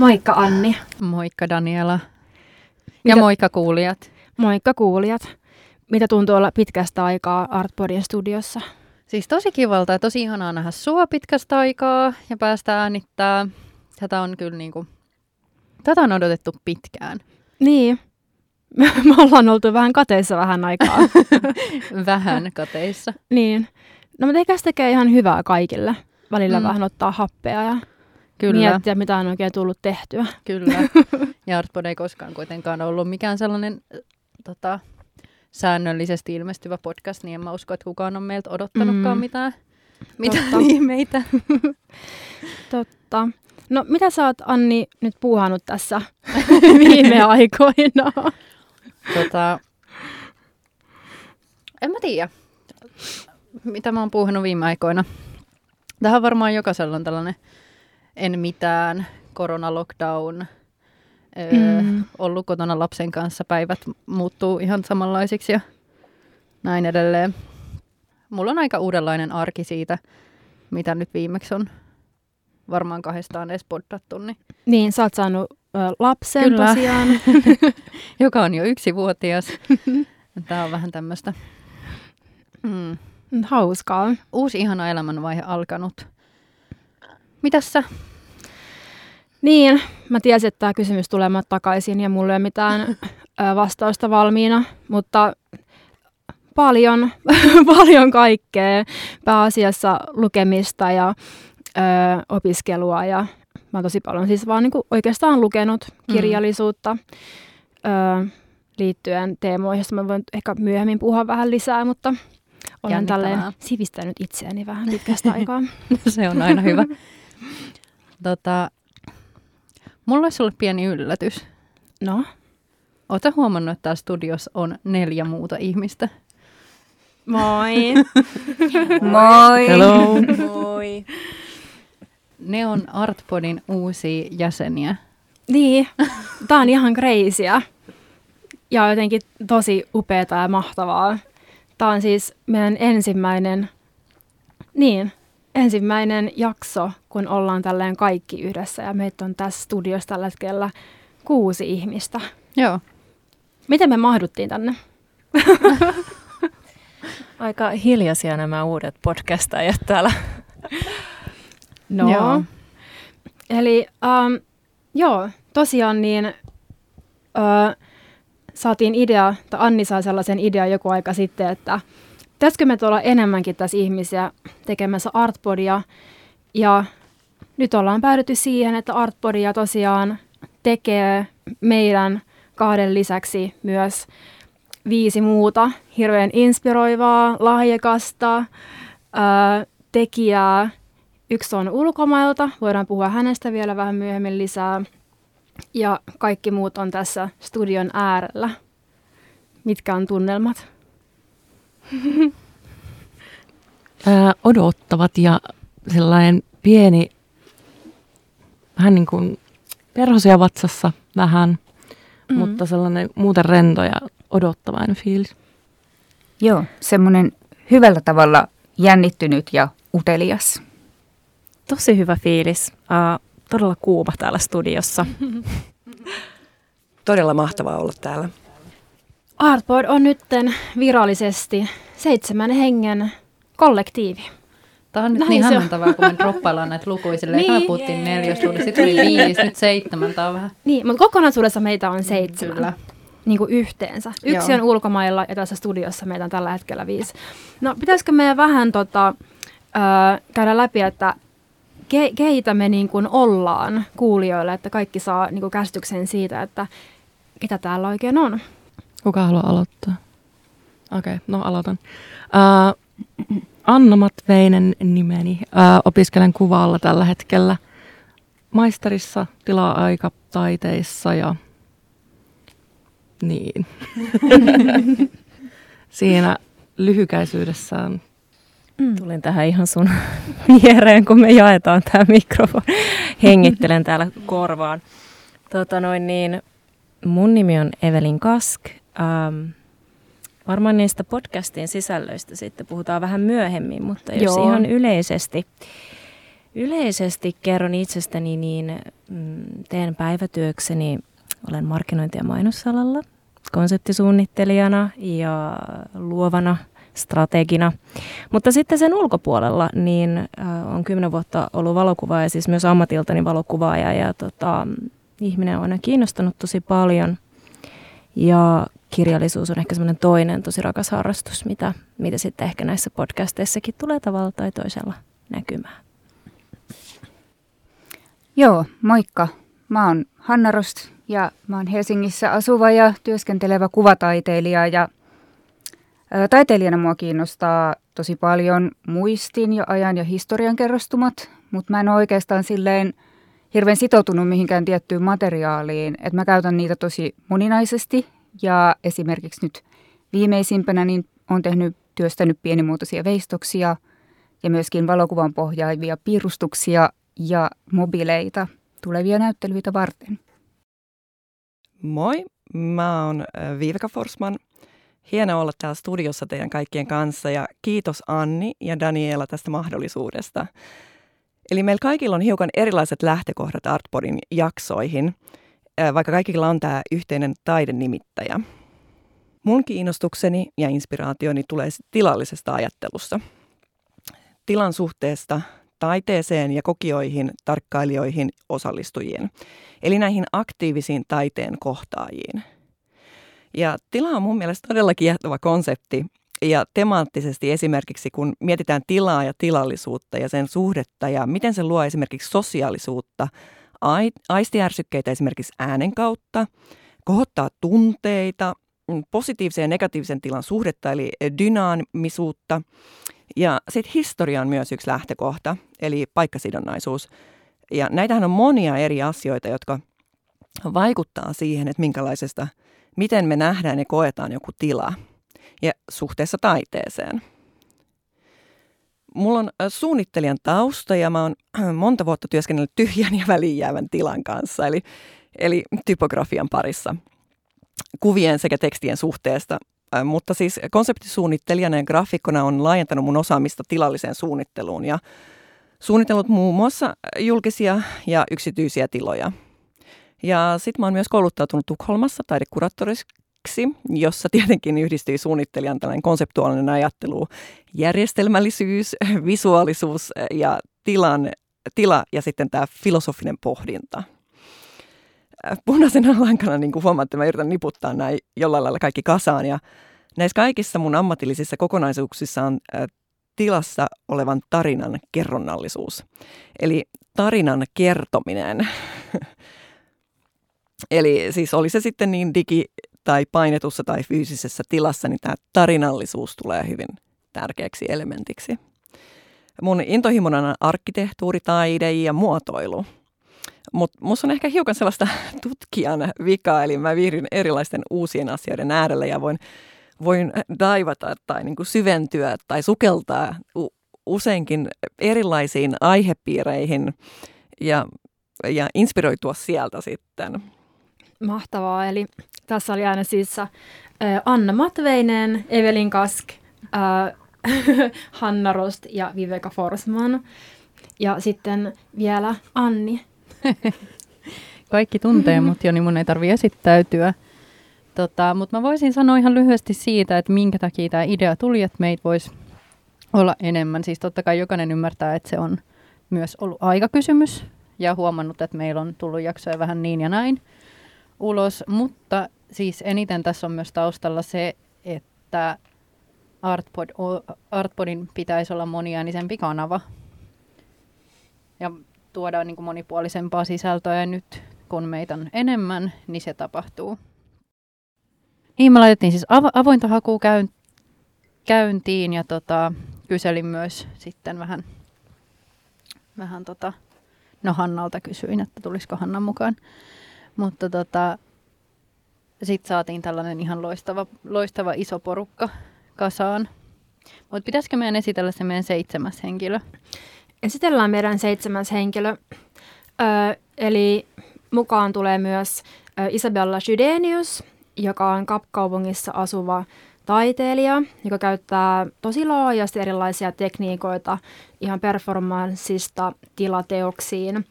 Moikka Anni. Moikka Daniela. Ja Mitä- moikka kuulijat. Moikka kuulijat. Mitä tuntuu olla pitkästä aikaa Artpodin studiossa? Siis tosi kivalta ja tosi ihanaa nähdä sua pitkästä aikaa ja päästä äänittää. Tätä on kyllä niinku, tätä on odotettu pitkään. Niin. Me ollaan oltu vähän kateissa vähän aikaa. Vähän kateissa. niin. No mutta eikä se tekee ihan hyvää kaikille. Välillä mm. vähän ottaa happea ja Kyllä, miettiä, mitä on oikein tullut tehtyä. kyllä. Ja Artpod ei koskaan kuitenkaan ollut mikään sellainen äh, tota, säännöllisesti ilmestyvä podcast, niin en mä usko, että kukaan on meiltä odottanutkaan Mm. mitään, mitään Totta. ihmeitä. Totta. No mitä sä oot Anni nyt puuhannut tässä viime aikoina? Tota, en mä tiedä, mitä mä oon puuhannut viime aikoina. Tähän varmaan jokaisella on tällainen en mitään, koronalockdown, öö, Mm. ollut kotona lapsen kanssa, päivät muuttuu ihan samanlaisiksi ja näin edelleen. Mulla on aika uudenlainen arki siitä, mitä nyt viimeksi on varmaan kahdestaan edes poddattu, niin Niin, sä oot saanut ö, lapsen Kyllä. tosiaan. joka on jo yksivuotias. Tämä on vähän tämmöistä mm, Hauskaa. uusi ihana elämänvaihe alkanut. Mitäs sä? Niin, mä tiesin, että tämä kysymys tulee mä takaisin ja mulla ei ole mitään vastausta valmiina, mutta paljon, paljon kaikkea. Pääasiassa lukemista ja ö, opiskelua ja mä oon tosi paljon siis vaan niinku oikeastaan lukenut kirjallisuutta ö, liittyen teemoihin, joista mä voin ehkä myöhemmin puhua vähän lisää, mutta olen tälleen sivistänyt itseäni vähän pitkästä aikaa. Se on aina hyvä. Tota, mulla olisi sulle pieni yllätys. No, Oletko huomannut, että täällä studiossa on neljä muuta ihmistä? moi! Moi! Hello. Moi! Ne on Artpodin uusia jäseniä. Niin, tää on ihan kreisiä. Ja jotenkin tosi upeata ja mahtavaa. Tää on siis meidän ensimmäinen, niin, ensimmäinen jakso, kun ollaan tälleen kaikki yhdessä. Ja meitä on tässä studiossa tällä hetkellä kuusi ihmistä. Joo. Miten me mahduttiin tänne? Aika hiljaisia nämä uudet podcastajat täällä. No. Joo. Eli um, joo, tosiaan niin ö, saatiin idea, tai Anni sai sellaisen idean joku aika sitten, että pitäisikö me olla enemmänkin tässä ihmisiä tekemässä Artpodia. Ja nyt ollaan päädytty siihen, että Artpodia tosiaan tekee meidän kahden lisäksi myös viisi muuta hirveän inspiroivaa, lahjakasta ö, tekijää. Yksi on ulkomailta, voidaan puhua hänestä vielä vähän myöhemmin lisää. Ja kaikki muut on tässä studion äärellä. Mitkä on tunnelmat? Ää, odottavat ja sellainen pieni, vähän niin kuin perhosia vatsassa vähän, mm. mutta sellainen muuten rento ja odottavainen fiilis. Joo, semmoinen hyvällä tavalla jännittynyt ja utelias. Tosi hyvä fiilis. Uh, todella kuuma täällä studiossa. Todella mahtavaa olla täällä. Artboard on nytten virallisesti seitsemän hengen kollektiivi. Tämä on nyt Näin niin hämmentävää, kun me droppaillaan näitä lukuja. Silleen, Niin. niin. puhuttiin neljä studia, sitten tuli viisi, nyt seitsemän. Tämä on vähän... Niin, mutta kokonaisuudessa meitä on seitsemän. Kyllä. Niin kuin yhteensä. Yksi Joo. on ulkomailla ja tässä studiossa meitä on tällä hetkellä viisi. No pitäisikö meidän vähän tota, ö, käydä läpi, että ke, keitä me niin kuin ollaan kuulijoille, että kaikki saa niin kuin käsityksen siitä, että ketä täällä oikein on. Kuka haluaa aloittaa? Okei, okay, no aloitan. Uh, Anna Matveinen nimeni. Uh, opiskelen kuvalla tällä hetkellä maisterissa, tila-aikataiteissa ja niin. Siinä lyhykäisyydessään Tulin tähän ihan sun viereen, kun me jaetaan tämä mikrofoni. Hengittelen täällä korvaan. Tota noin niin, mun nimi on Evelin Kask. Ähm, varmaan niistä podcastin sisällöistä sitten puhutaan vähän myöhemmin, mutta jos Joo. ihan yleisesti Yleisesti kerron itsestäni, niin mm, teen päivätyökseni, olen markkinointi- ja mainosalalla konseptisuunnittelijana ja luovana strategina. Mutta sitten sen ulkopuolella niin äh, on kymmenen vuotta ollut valokuvaaja, siis myös ammatiltani valokuvaaja ja tota, ihminen on aina kiinnostanut tosi paljon. Ja kirjallisuus on ehkä semmoinen toinen tosi rakas harrastus, mitä, mitä sitten ehkä näissä podcasteissakin tulee tavalla tai toisella näkymään. Joo, moikka. Mä oon Hanna Rost ja mä oon Helsingissä asuva ja työskentelevä kuvataiteilija ja taiteilijana mua kiinnostaa tosi paljon muistin ja ajan ja historian kerrostumat, mutta mä en ole oikeastaan silleen hirveän sitoutunut mihinkään tiettyyn materiaaliin, että mä käytän niitä tosi moninaisesti ja esimerkiksi nyt viimeisimpänä niin on tehnyt, työstänyt pienimuotoisia veistoksia ja myöskin valokuvan pohjaavia piirustuksia ja mobiileita tulevia näyttelyitä varten. Moi, mä oon Viiveka Forsman. Hienoa olla täällä studiossa teidän kaikkien kanssa ja kiitos Anni ja Daniela tästä mahdollisuudesta. Eli meillä kaikilla on hiukan erilaiset lähtökohdat Artpodin jaksoihin, vaikka kaikilla on tämä yhteinen taidenimittäjä. Mun kiinnostukseni ja inspiraationi tulee tilallisesta ajattelusta. Tilan suhteesta taiteeseen ja kokioihin, tarkkailijoihin, osallistujiin. Eli näihin aktiivisiin taiteen kohtaajiin. Ja tila on mun mielestä todella kiehtova konsepti. Ja temaattisesti esimerkiksi, kun mietitään tilaa ja tilallisuutta ja sen suhdetta ja miten se luo esimerkiksi sosiaalisuutta, aistiärsykkeitä esimerkiksi äänen kautta, kohottaa tunteita, mm, positiivisen ja negatiivisen tilan suhdetta eli dynaamisuutta ja sitten historia on myös yksi lähtökohta, eli paikkasidonnaisuus. Ja näitähän on monia eri asioita, jotka vaikuttaa siihen, että minkälaisesta, miten me nähdään ja koetaan joku tila ja suhteessa taiteeseen. Mulla on suunnittelijan tausta ja mä oon monta vuotta työskennellyt tyhjän ja väliin tilan kanssa, eli, eli typografian parissa kuvien sekä tekstien suhteesta Äh, mutta siis konseptisuunnittelijana ja graafikkona on laajentanut mun osaamista tilalliseen suunnitteluun ja suunnitellut muun muassa julkisia ja yksityisiä tiloja. Ja sitten mä oon myös kouluttautunut Tukholmassa taidekuraattoriksi, jossa tietenkin yhdistyy suunnittelijan tällainen konseptuaalinen ajattelu, järjestelmällisyys, visuaalisuus ja tilan, tila ja sitten tämä filosofinen pohdinta – punaisena lankana niin kuin huomaat, että mä yritän niputtaa näin jollain lailla kaikki kasaan. Ja näissä kaikissa mun ammatillisissa kokonaisuuksissa on tilassa olevan tarinan kerronnallisuus. Eli tarinan kertominen. Eli siis oli se sitten niin digi- tai painetussa tai fyysisessä tilassa, niin tämä tarinallisuus tulee hyvin tärkeäksi elementiksi. Mun intohimona on arkkitehtuuri, taide ja muotoilu – mutta minusta on ehkä hiukan sellaista tutkijan vikaa, eli mä viihdyn erilaisten uusien asioiden äärellä ja voin, voin daivata tai niin kuin syventyä tai sukeltaa useinkin erilaisiin aihepiireihin ja, ja inspiroitua sieltä sitten. Mahtavaa, eli tässä oli aina siis äh, Anna Matveinen, Evelin Kask, äh, Hanna Rost ja Viveka Forsman. Ja sitten vielä Anni Kaikki tuntee mut jo, niin mun ei tarvi esittäytyä. Tota, Mutta mä voisin sanoa ihan lyhyesti siitä, että minkä takia tämä idea tuli, että meitä voisi olla enemmän. Siis totta kai jokainen ymmärtää, että se on myös ollut aikakysymys ja huomannut, että meillä on tullut jaksoja vähän niin ja näin ulos. Mutta siis eniten tässä on myös taustalla se, että Artpod, Artpodin pitäisi olla moniäänisempi kanava. Ja tuoda niin kuin monipuolisempaa sisältöä ja nyt kun meitä on enemmän, niin se tapahtuu. Niin, me laitettiin siis avo- avointa hakua käyn- käyntiin ja tota, kyselin myös sitten vähän, vähän tota, no Hannalta kysyin, että tulisiko Hanna mukaan. Mutta tota, sitten saatiin tällainen ihan loistava, loistava iso porukka kasaan. Mutta pitäisikö meidän esitellä se meidän seitsemäs henkilö? esitellään meidän seitsemäs henkilö. Ö, eli mukaan tulee myös Isabella Sydenius, joka on Kapkaupungissa asuva taiteilija, joka käyttää tosi laajasti erilaisia tekniikoita ihan performanssista tilateoksiin.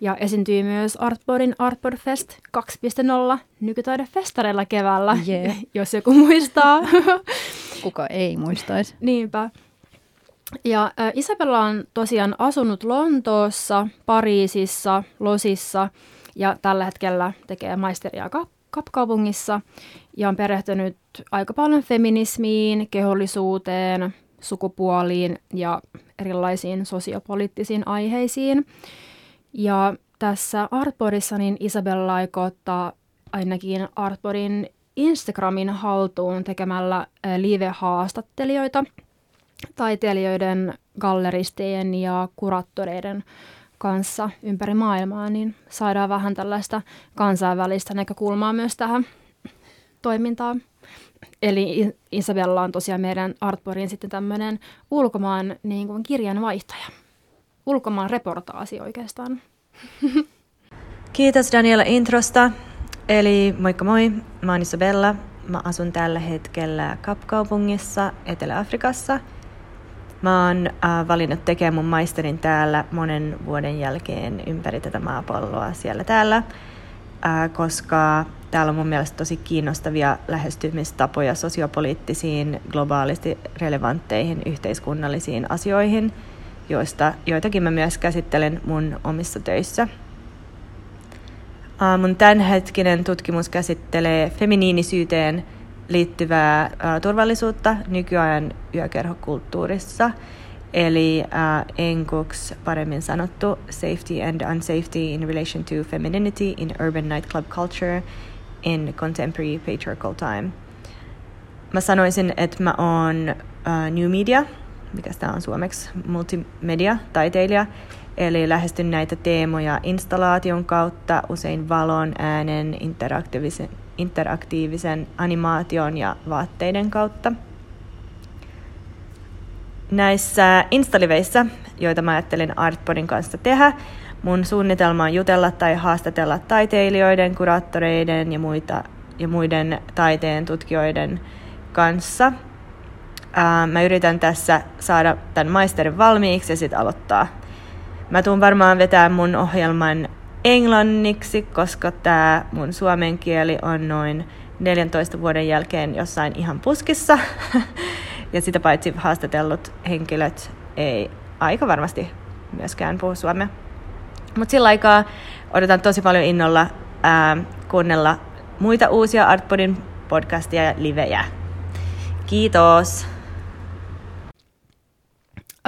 Ja esiintyy myös Artboardin Artboard Fest 2.0 nykytaidefestareilla keväällä, Yeah. jos joku muistaa. Kuka ei muistaisi. Niinpä. Ja äh, Isabella on tosiaan asunut Lontoossa, Pariisissa, Losissa ja tällä hetkellä tekee maisteria Kap- Kapkaupungissa ja on perehtynyt aika paljon feminismiin, kehollisuuteen, sukupuoliin ja erilaisiin sosiopoliittisiin aiheisiin. Ja tässä Artboardissa niin Isabella aikoo ottaa ainakin Artboardin Instagramin haltuun tekemällä live-haastattelijoita taiteilijoiden, galleristien ja kuraattoreiden kanssa ympäri maailmaa, niin saadaan vähän tällaista kansainvälistä näkökulmaa myös tähän toimintaan. Eli Isabella on tosiaan meidän Artboardin sitten tämmöinen ulkomaan niin kuin kirjanvaihtaja. Ulkomaan reportaasi oikeastaan. Kiitos Daniela introsta. Eli moikka moi, mä oon Isabella. Mä asun tällä hetkellä Kapkaupungissa Etelä-Afrikassa. Mä oon äh, valinnut tekemään mun maisterin täällä monen vuoden jälkeen ympäri tätä maapalloa siellä täällä, äh, koska täällä on mun mielestä tosi kiinnostavia lähestymistapoja sosiopoliittisiin, globaalisti relevantteihin yhteiskunnallisiin asioihin, joista joitakin mä myös käsittelen mun omissa töissä. Mun tämänhetkinen tutkimus käsittelee feminiinisyyteen liittyvää turvallisuutta nykyajan yökerhokulttuurissa, eli enkuksi paremmin sanottu safety and unsafety in relation to femininity in urban nightclub culture in contemporary patriarchal time. Mä sanoisin, että mä oon new media, mikä tämä on suomeksi, multimedia, taiteilija, Eli lähestyn näitä teemoja installaation kautta, usein valon, äänen, interaktiivisen, interaktiivisen animaation ja vaatteiden kautta. Näissä instaliveissä, joita mä ajattelin Artboardin kanssa tehdä, mun suunnitelma on jutella tai haastatella taiteilijoiden, kuraattoreiden ja, muita, ja muiden taiteen tutkijoiden kanssa. Ää, mä yritän tässä saada tämän maisterin valmiiksi ja sitten aloittaa Mä tuun varmaan vetää mun ohjelman englanniksi, koska tämä mun suomen kieli on noin 14 vuoden jälkeen jossain ihan puskissa. ja sitä paitsi haastatellut henkilöt ei aika varmasti myöskään puhu suomea. Mutta sillä aikaa odotan tosi paljon innolla ää, kuunnella muita uusia Artpodin podcastia ja livejä. Kiitos!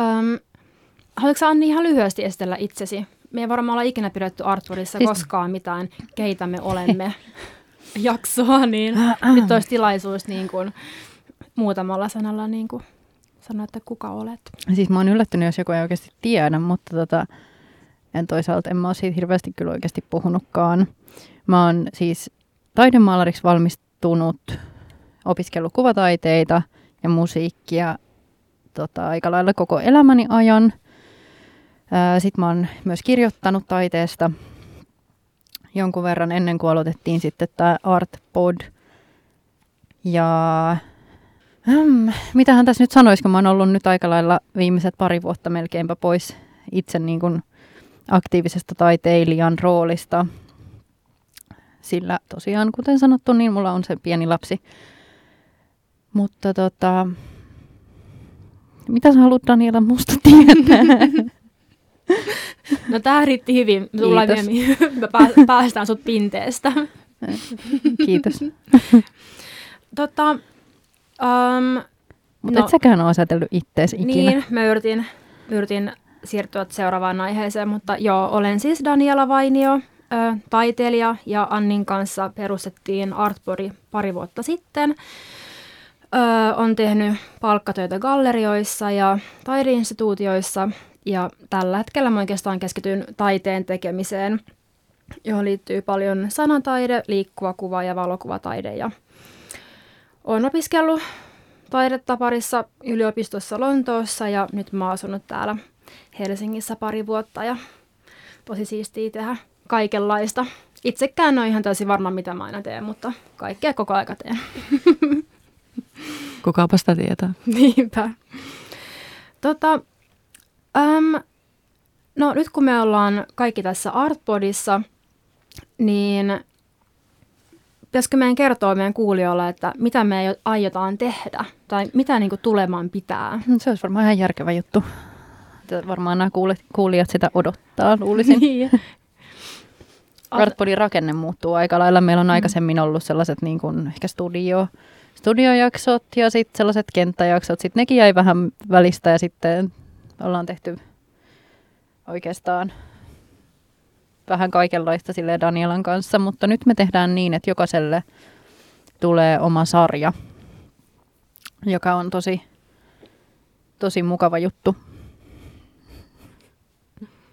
Um, Haluatko Anni ihan lyhyesti esitellä itsesi? Me ei varmaan olla ikinä pidetty Artboardissa siis... koskaan mitään, keitä me olemme jaksoa, niin nyt olisi tilaisuus niin kuin, muutamalla sanalla niin kuin, sanoa, että kuka olet. Siis mä oon yllättynyt, jos joku ei oikeasti tiedä, mutta tota, en toisaalta en mä ole siitä hirveästi kyllä oikeasti puhunutkaan. Mä oon siis taidemaalariksi valmistunut, opiskellut kuvataiteita ja musiikkia tota, aika lailla koko elämäni ajan – sitten mä oon myös kirjoittanut taiteesta jonkun verran ennen kuin aloitettiin sitten tämä Artpod. Ja hmm, mitähän tässä nyt sanoisi, kun mä oon ollut nyt aika lailla viimeiset pari vuotta melkeinpä pois itse niin kuin aktiivisesta taiteilijan roolista. Sillä tosiaan, kuten sanottu, niin mulla on se pieni lapsi. Mutta tota, mitä sä haluat Daniela musta tietää? No tää riitti hyvin. Me, tullaan vielä, me päästään sut pinteestä. Kiitos. tota, um, Mutta no, et säkään ole ajatellut ittees ikinä. Niin, mä yritin, yritin siirtyä seuraavaan aiheeseen, mutta joo, olen siis Daniela Vainio, ö, taiteilija ja Annin kanssa perustettiin Artbori pari vuotta sitten. Ö, on tehnyt palkkatöitä gallerioissa ja taideinstituutioissa ja tällä hetkellä mä oikeastaan keskityn taiteen tekemiseen, johon liittyy paljon sanataide, liikkuva kuva ja valokuvataide. Ja olen opiskellut taidetta parissa yliopistossa Lontoossa ja nyt mä oon asunut täällä Helsingissä pari vuotta ja tosi siistiä tehdä kaikenlaista. Itsekään en ole ihan täysin varma, mitä mä aina teen, mutta kaikkea koko aika teen. Kukaapa sitä tietää. Niinpä. Tota, äm, no nyt kun me ollaan kaikki tässä Artpodissa, niin pitäisikö meidän kertoa meidän kuulijoille, että mitä me aiotaan tehdä tai mitä niin kuin tulemaan pitää? Se olisi varmaan ihan järkevä juttu. Varmaan nämä kuulijat sitä odottaa, luulisin. niin. Artpodin rakenne muuttuu aika lailla. Meillä on mm. aikaisemmin ollut sellaiset niin kuin ehkä studio, studiojaksot ja sitten sellaiset kenttäjaksot. Sitten nekin jäi vähän välistä ja sitten ollaan tehty oikeastaan vähän kaikenlaista sille Danielan kanssa, mutta nyt me tehdään niin, että jokaiselle tulee oma sarja, joka on tosi, tosi mukava juttu.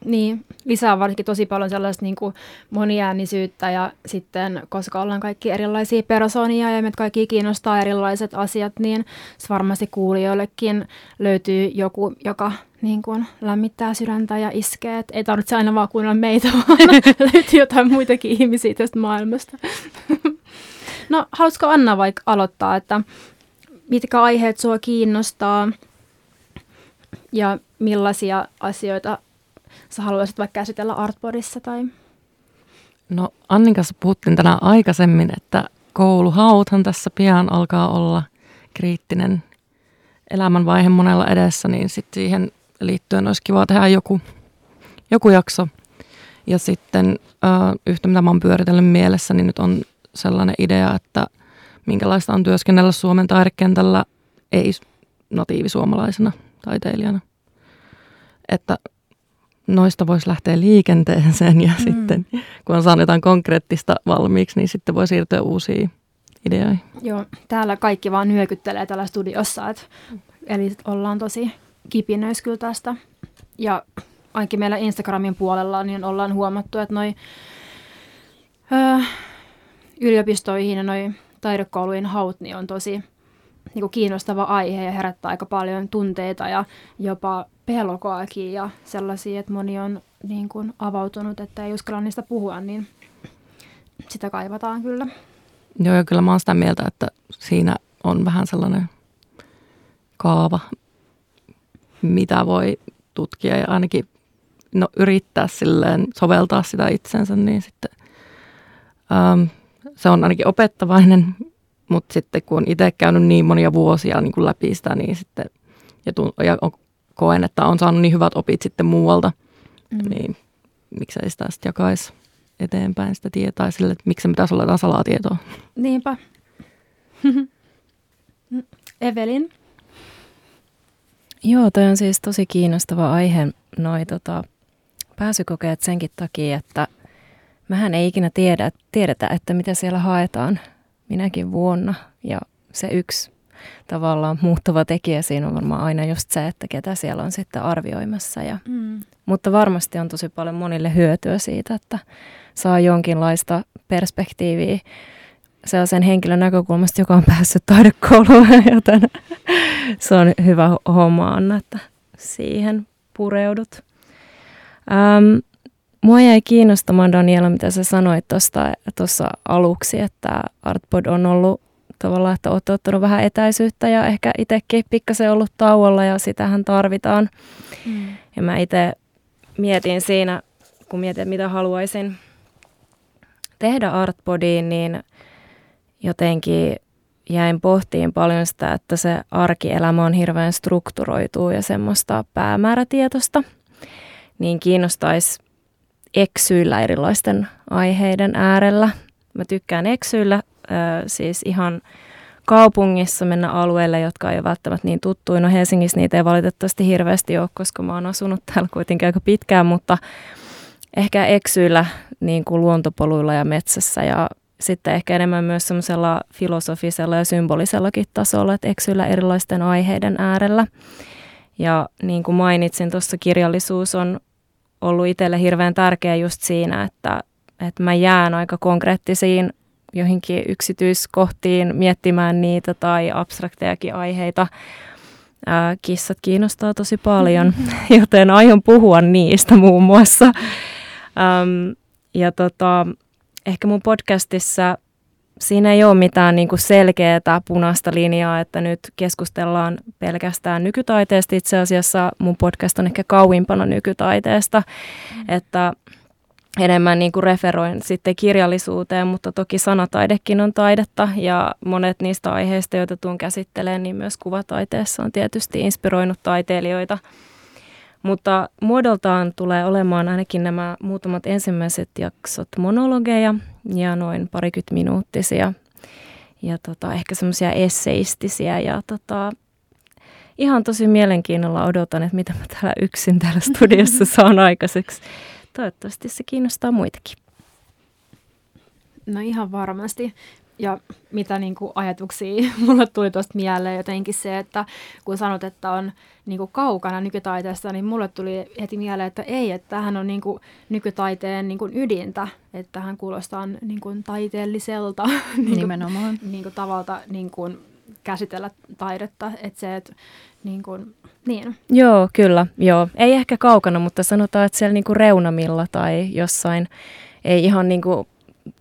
Niin, lisää varsinkin tosi paljon sellaista niin kuin moniäänisyyttä ja sitten, koska ollaan kaikki erilaisia persoonia ja meitä kaikki kiinnostaa erilaiset asiat, niin varmasti kuulijoillekin löytyy joku, joka niin kuin lämmittää sydäntä ja iskee. Et ei tarvitse aina vaan kuunnella meitä, vaan löytyy jotain muitakin ihmisiä tästä maailmasta. no, haluaisiko Anna vaikka aloittaa, että mitkä aiheet sua kiinnostaa ja millaisia asioita sä haluaisit vaikka käsitellä Artboardissa tai... No Annin kanssa puhuttiin tänään aikaisemmin, että kouluhauthan tässä pian alkaa olla kriittinen elämänvaihe monella edessä, niin sitten siihen liittyen olisi kiva tehdä joku, joku jakso. Ja sitten äh, yhtä mitä mä oon pyöritellyt mielessä, niin nyt on sellainen idea, että minkälaista on työskennellä Suomen taidekentällä ei natiivisuomalaisena taiteilijana. Että noista voisi lähteä liikenteeseen ja mm. sitten kun on saanut jotain konkreettista valmiiksi, niin sitten voi siirtyä uusiin ideoihin. Joo, täällä kaikki vaan nyökyttelee täällä studiossa, et, eli ollaan tosi kipinöis kyllä tästä. Ja ainakin meillä Instagramin puolella niin ollaan huomattu, että noi ö, yliopistoihin ja noi taidekoulujen haut niin on tosi niin kuin kiinnostava aihe ja herättää aika paljon tunteita ja jopa pelkoakin ja sellaisia, että moni on niin kuin avautunut, että ei uskalla niistä puhua, niin sitä kaivataan kyllä. Joo, ja kyllä mä oon sitä mieltä, että siinä on vähän sellainen kaava, mitä voi tutkia ja ainakin no, yrittää silleen soveltaa sitä itsensä, niin sitten ähm, se on ainakin opettavainen, mutta sitten kun on itse käynyt niin monia vuosia niin kuin läpi sitä, niin sitten ja, tun, ja on, koen, että on saanut niin hyvät opit sitten muualta, mm. niin miksei sitä sitten jakaisi eteenpäin sitä tietoa sille, että miksi pitäisi olla jotain salaa tietoa. Niinpä. Evelin? Joo, toi on siis tosi kiinnostava aihe, noi tota, pääsykokeet senkin takia, että mähän ei ikinä tiedä, tiedetä, että mitä siellä haetaan minäkin vuonna. Ja se yksi tavallaan muuttuva tekijä siinä on varmaan aina just se, että ketä siellä on sitten arvioimassa. Ja, mm. Mutta varmasti on tosi paljon monille hyötyä siitä, että saa jonkinlaista perspektiiviä sellaisen henkilön näkökulmasta, joka on päässyt taidekouluun, joten se on hyvä homma, Anna, että siihen pureudut. Ähm, mua jäi kiinnostamaan, Daniela, mitä sä sanoit tuossa aluksi, että Artpod on ollut tavallaan, että olet ottanut vähän etäisyyttä ja ehkä itsekin pikkasen ollut tauolla ja sitähän tarvitaan. Mm. Ja mä itse mietin siinä, kun mietin, mitä haluaisin tehdä Artpodiin, niin jotenkin jäin pohtiin paljon sitä, että se arkielämä on hirveän strukturoituu ja semmoista päämäärätietosta. Niin kiinnostaisi eksyillä erilaisten aiheiden äärellä. Mä tykkään eksyillä siis ihan kaupungissa mennä alueelle, jotka ei ole välttämättä niin tuttuja. No Helsingissä niitä ei valitettavasti hirveästi ole, koska mä oon asunut täällä kuitenkin aika pitkään, mutta ehkä eksyillä niin kuin luontopoluilla ja metsässä ja sitten ehkä enemmän myös semmoisella filosofisella ja symbolisellakin tasolla, että eksyillä erilaisten aiheiden äärellä. Ja niin kuin mainitsin, tuossa kirjallisuus on ollut itselle hirveän tärkeä just siinä, että, että mä jään aika konkreettisiin joihinkin yksityiskohtiin miettimään niitä tai abstraktejakin aiheita. Ää, kissat kiinnostaa tosi paljon, joten aion puhua niistä muun muassa. Äm, ja tota, ehkä mun podcastissa siinä ei ole mitään niin kuin selkeää punaista linjaa, että nyt keskustellaan pelkästään nykytaiteesta. Itse asiassa mun podcast on ehkä kauimpana nykytaiteesta, mm. että enemmän niin kuin referoin sitten kirjallisuuteen, mutta toki sanataidekin on taidetta ja monet niistä aiheista, joita tuun käsittelemään, niin myös kuvataiteessa on tietysti inspiroinut taiteilijoita. Mutta muodoltaan tulee olemaan ainakin nämä muutamat ensimmäiset jaksot monologeja ja noin parikymmentä minuuttisia ja tota, ehkä semmoisia esseistisiä ja tota, ihan tosi mielenkiinnolla odotan, että mitä mä täällä yksin täällä studiossa saan aikaiseksi toivottavasti se kiinnostaa muitakin. No ihan varmasti. Ja mitä niin kuin ajatuksia mulle tuli tuosta mieleen jotenkin se, että kun sanot, että on niin kuin kaukana nykytaiteesta, niin mulle tuli heti mieleen, että ei, että tämähän on niin kuin nykytaiteen niin kuin ydintä, että hän kuulostaa niin kuin taiteelliselta niin Nimenomaan. Niin kuin tavalta niin kuin käsitellä taidetta, että se, että niin kuin, niin. Joo, kyllä. Joo. Ei ehkä kaukana, mutta sanotaan, että siellä niinku reunamilla tai jossain, ei ihan niinku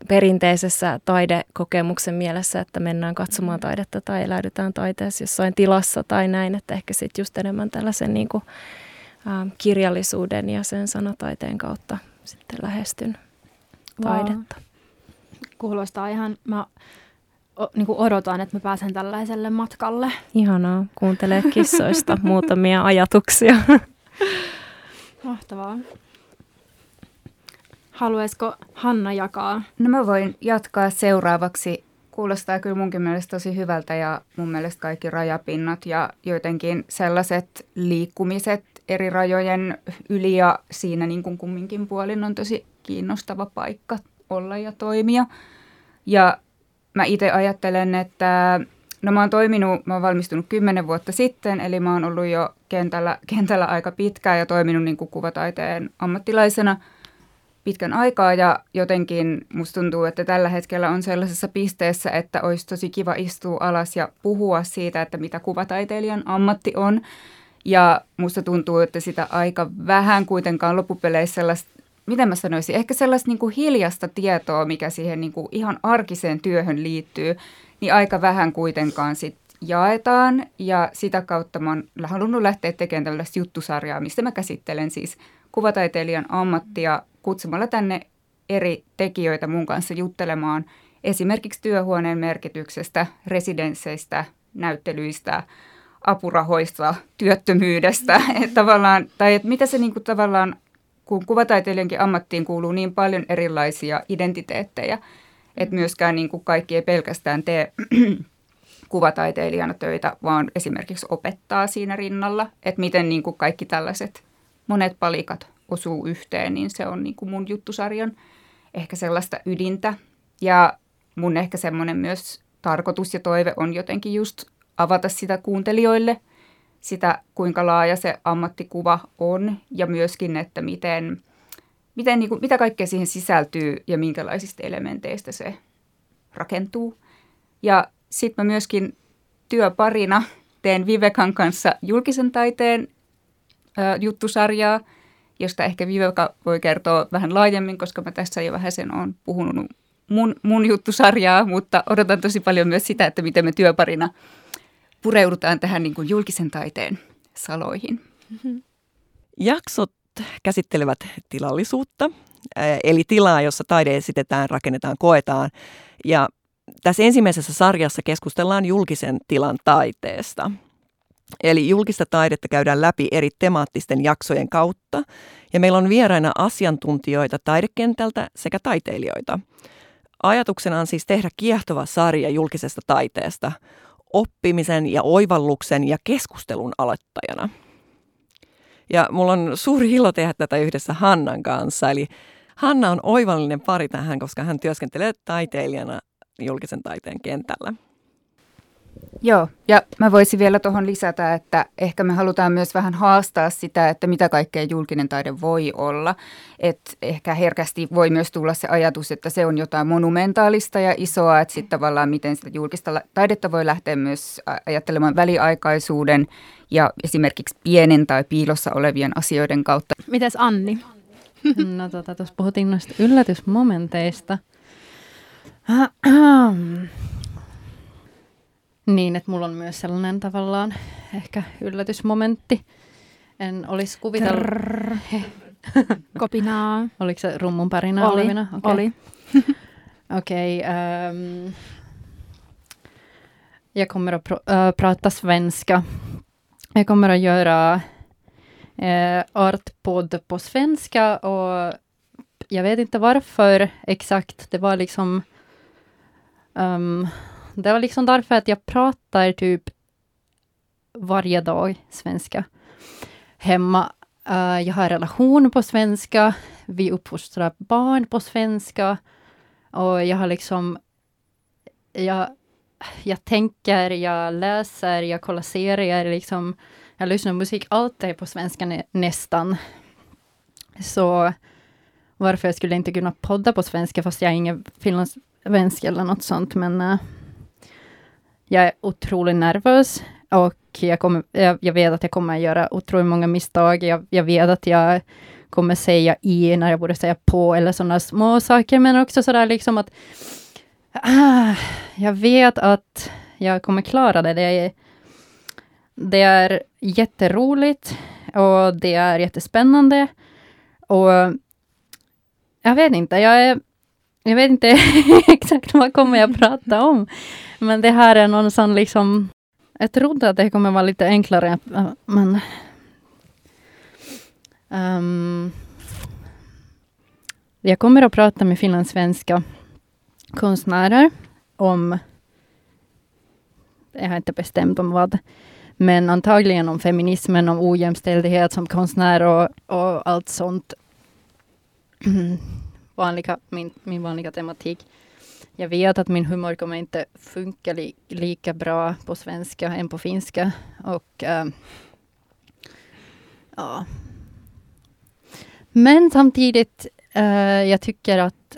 perinteisessä taidekokemuksen mielessä, että mennään katsomaan taidetta tai eläydytään taiteessa jossain tilassa tai näin, että ehkä sitten just enemmän tällaisen niinku, ä, kirjallisuuden ja sen sanataiteen kautta sitten lähestyn taidetta. Wow. Kuulostaa ihan, mä o, niin kuin odotan, että mä pääsen tällaiselle matkalle. Ihanaa, kuuntelee kissoista muutamia ajatuksia. Mahtavaa. Haluaisiko Hanna jakaa? No mä voin jatkaa seuraavaksi. Kuulostaa kyllä munkin mielestä tosi hyvältä ja mun mielestä kaikki rajapinnat ja jotenkin sellaiset liikkumiset eri rajojen yli ja siinä niin kuin kumminkin puolin on tosi kiinnostava paikka olla ja toimia. Ja mä itse ajattelen, että no mä oon toiminut, mä oon valmistunut kymmenen vuotta sitten, eli mä oon ollut jo kentällä, kentällä aika pitkään ja toiminut niin kuin kuvataiteen ammattilaisena pitkän aikaa ja jotenkin musta tuntuu, että tällä hetkellä on sellaisessa pisteessä, että olisi tosi kiva istua alas ja puhua siitä, että mitä kuvataiteilijan ammatti on. Ja musta tuntuu, että sitä aika vähän kuitenkaan loppupeleissä sellaista miten mä sanoisin, ehkä sellaista niin kuin hiljasta tietoa, mikä siihen niin kuin ihan arkiseen työhön liittyy, niin aika vähän kuitenkaan sit jaetaan. Ja sitä kautta mä oon halunnut lähteä tekemään tällaista juttusarjaa, mistä mä käsittelen siis kuvataiteilijan ammattia kutsumalla tänne eri tekijöitä mun kanssa juttelemaan esimerkiksi työhuoneen merkityksestä, residensseistä, näyttelyistä, apurahoista, työttömyydestä, että tavallaan, tai että mitä se niin kuin tavallaan kun kuvataiteilijankin ammattiin kuuluu niin paljon erilaisia identiteettejä, että myöskään niin kuin kaikki ei pelkästään tee kuvataiteilijana töitä, vaan esimerkiksi opettaa siinä rinnalla, että miten niin kuin kaikki tällaiset monet palikat osuu yhteen, niin se on niin kuin mun juttusarjan ehkä sellaista ydintä. Ja mun ehkä semmoinen myös tarkoitus ja toive on jotenkin just avata sitä kuuntelijoille – sitä, kuinka laaja se ammattikuva on ja myöskin, että miten, miten, niin kuin, mitä kaikkea siihen sisältyy ja minkälaisista elementeistä se rakentuu. Ja sitten mä myöskin työparina teen Vivekan kanssa julkisen taiteen juttusarjaa, josta ehkä Viveka voi kertoa vähän laajemmin, koska mä tässä jo vähän sen on puhunut mun, mun juttusarjaa, mutta odotan tosi paljon myös sitä, että miten me työparina – pureudutaan tähän niin kuin julkisen taiteen saloihin. Jaksot käsittelevät tilallisuutta, eli tilaa, jossa taide esitetään, rakennetaan, koetaan. Ja tässä ensimmäisessä sarjassa keskustellaan julkisen tilan taiteesta. Eli julkista taidetta käydään läpi eri temaattisten jaksojen kautta. Ja meillä on vieraina asiantuntijoita taidekentältä sekä taiteilijoita. Ajatuksena on siis tehdä kiehtova sarja julkisesta taiteesta – oppimisen ja oivalluksen ja keskustelun aloittajana. Ja mulla on suuri ilo tehdä tätä yhdessä Hannan kanssa. Eli Hanna on oivallinen pari tähän, koska hän työskentelee taiteilijana julkisen taiteen kentällä. Joo, ja mä voisin vielä tuohon lisätä, että ehkä me halutaan myös vähän haastaa sitä, että mitä kaikkea julkinen taide voi olla. Että ehkä herkästi voi myös tulla se ajatus, että se on jotain monumentaalista ja isoa, että sitten tavallaan miten sitä julkista taidetta voi lähteä myös ajattelemaan väliaikaisuuden ja esimerkiksi pienen tai piilossa olevien asioiden kautta. Mites Anni? No tota, tuossa puhuttiin noista yllätysmomenteista. niin, että mulla on myös sellainen tavallaan ehkä yllätysmomentti. En olisi kuvitellut... Kopinaa. Oliko se rummun pärinä Oli, olevina? Okei. oli. Okej. ehm, jag kommer att pr- äh, prata svenska. Jag kommer att göra eh, artpodd på svenska och jag vet inte varför exakt. Det var liksom ehm, det var liksom därför att jag pratar typ varje dag svenska hemma. uh, jag har relation på svenska. Vi uppfostrar barn på svenska. Och jag har liksom... Jag, jag tänker, jag läser, jag kollar serier, liksom, jag lyssnar på musik. Allt är på svenska nä, nästan. Så varför jag skulle inte kunna podda på svenska fast jag är ingen finlandssvensk eller något sånt. Men uh, jag är otroligt nervös och jag, kommer, jag, jag vet att jag kommer göra otroligt många misstag. Jag, jag vet att jag kommer säga i när jag borde säga på eller sådana små saker, men också sådär liksom att ah, jag vet att jag kommer klara det. Det är, det är jätteroligt och det är jättespännande. Och jag vet inte, jag är jag vet inte exakt vad kommer jag prata om. Men det här är någon sån liksom... Jag trodde att det kommer vara lite enklare, eh, men Um, jag kommer att prata med finlandssvenska konstnärer om, jag har inte bestämt om vad, men antagligen om feminismen, om ojämställdhet som konstnär och, och allt sånt. vanliga, min, min vanliga tematik. Jag vet att min humor kommer inte funka li, lika bra på svenska än på finska. Och äh, ja, men samtidigt, äh, jag tycker att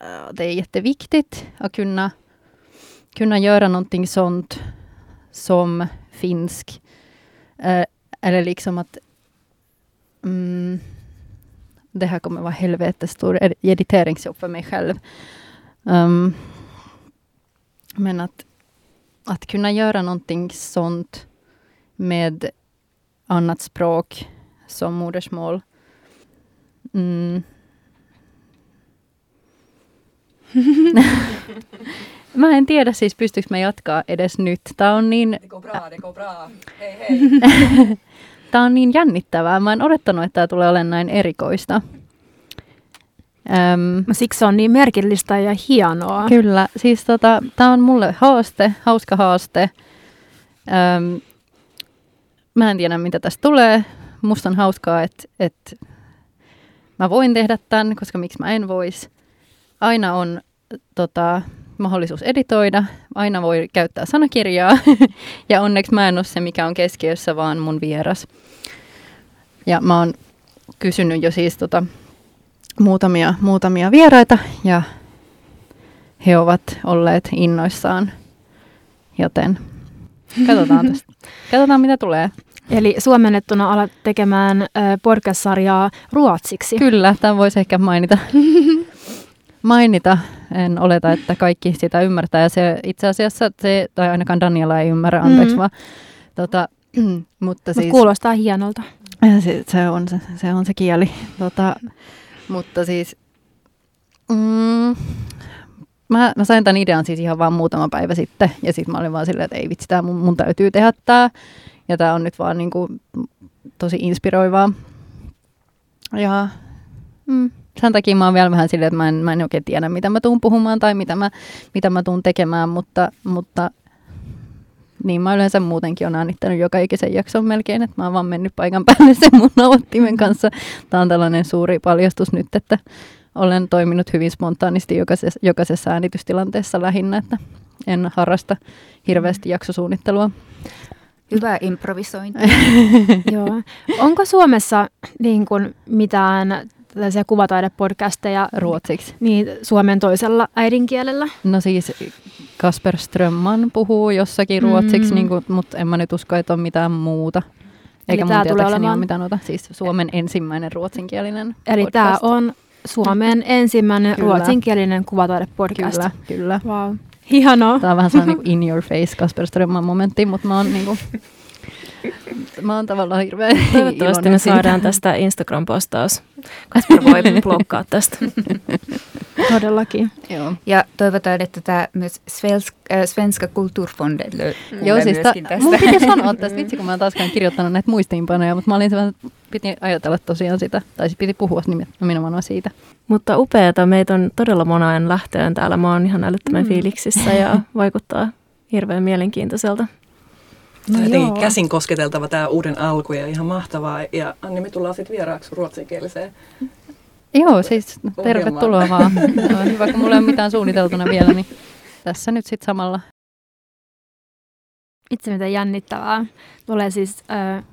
äh, det är jätteviktigt att kunna, kunna göra någonting sånt som finsk. Eh, eller liksom att mm, det här kommer vara helvetestor editeringsjobb för mig själv. Um, men att, att kunna göra någonting sånt med annat språk som modersmål Mm. Mä en tiedä siis, pystyykö mä jatkaa edes nyt. Tää on niin... Det går bra, det går bra. Hei hei. Tää on niin jännittävää. Mä en odottanut, että tää tulee olemaan näin erikoista. Öm, Siksi se on niin merkillistä ja hienoa. Kyllä, siis tota, tämä on mulle haaste, hauska haaste. Öm, mä en tiedä, mitä tästä tulee. Musta on hauskaa, että et mä voin tehdä tämän, koska miksi mä en vois. Aina on tota, mahdollisuus editoida, aina voi käyttää sanakirjaa. ja onneksi mä en ole se, mikä on keskiössä, vaan mun vieras. Ja mä oon kysynyt jo siis tota, muutamia, muutamia vieraita ja he ovat olleet innoissaan. Joten katsotaan tästä. Katsotaan mitä tulee. Eli suomennettuna alat tekemään podcast-sarjaa ruotsiksi. Kyllä, tämän voisi ehkä mainita. mainita. En oleta, että kaikki sitä ymmärtää. Ja se itse asiassa, se, tai ainakaan Daniela ei ymmärrä, anteeksi mm. vaan. Tota, mutta siis, Mut kuulostaa hienolta. se, se, on, se, se on se kieli. Tota, mutta siis, mm, mä, mä sain tämän idean siis ihan vaan muutama päivä sitten. Ja sitten mä olin vaan silleen, että ei vitsi, tää mun, mun täytyy tehdä tämä. Ja tämä on nyt vaan niin kuin, tosi inspiroivaa. Ja mm, sen takia mä oon vielä vähän silleen, että mä en, mä en oikein tiedä, mitä mä tuun puhumaan tai mitä mä, mitä mä tuun tekemään, mutta, mutta niin mä yleensä muutenkin on äänittänyt joka ikisen jakson melkein, että mä oon vaan mennyt paikan päälle sen mun nauhoittimen kanssa. Tämä on tällainen suuri paljastus nyt, että olen toiminut hyvin spontaanisti jokaisessa, jokaisessa äänitystilanteessa lähinnä, että en harrasta hirveästi jaksosuunnittelua. Hyvä improvisointi. Joo. Onko Suomessa niin kuin mitään tällaisia kuvataidepodcasteja Ruotsiksi. niin, Suomen toisella äidinkielellä? No siis Kasper Strömman puhuu jossakin Mm. ruotsiksi, niin kuin, mutta en mä nyt usko, että on mitään muuta. Eikä tää mun tulee tietääkseni olemaan- ole mitään muuta. Siis Suomen ensimmäinen ruotsinkielinen Eli podcast. tämä on Suomen ensimmäinen Kyllä. ruotsinkielinen kuvataidepodcast. Kyllä, kyllä. Wow. Hienoa. Tämä on vähän sellainen niin in your face Kasper Strömman momentti, mutta mä oon niinku, mä oon tavallaan hirveän Toivottavasti me siitä. saadaan tästä Instagram-postaus. Kasper voi blokkaa tästä. Todellakin. Joo. Ja toivotaan, että tämä myös Svensk, äh, Svenska Kulturfonden lö- Joo, siis ta- tästä. mun piti sanoa tästä, vitsi kun mä en taaskaan kirjoittanut näitä muistiinpanoja, mutta mä olin sellainen, että piti ajatella tosiaan sitä, tai siis piti puhua nimet- nimenomaan siitä. Mutta upeata, meitä on todella monaen lähtöön täällä. Mä oon ihan älyttömän Mm. fiiliksissä ja vaikuttaa hirveän mielenkiintoiselta. No jotenkin joo. käsin kosketeltava tämä uuden alku ja ihan mahtavaa. Ja Anni, me tullaan sitten vieraaksi ruotsinkieliseen. Joo, siis tervetuloa vaan. Joo, hyvä, kun mulla ei ole mitään suunniteltuna vielä, niin tässä nyt sitten samalla. Itse miten jännittävää. Tulee siis äh,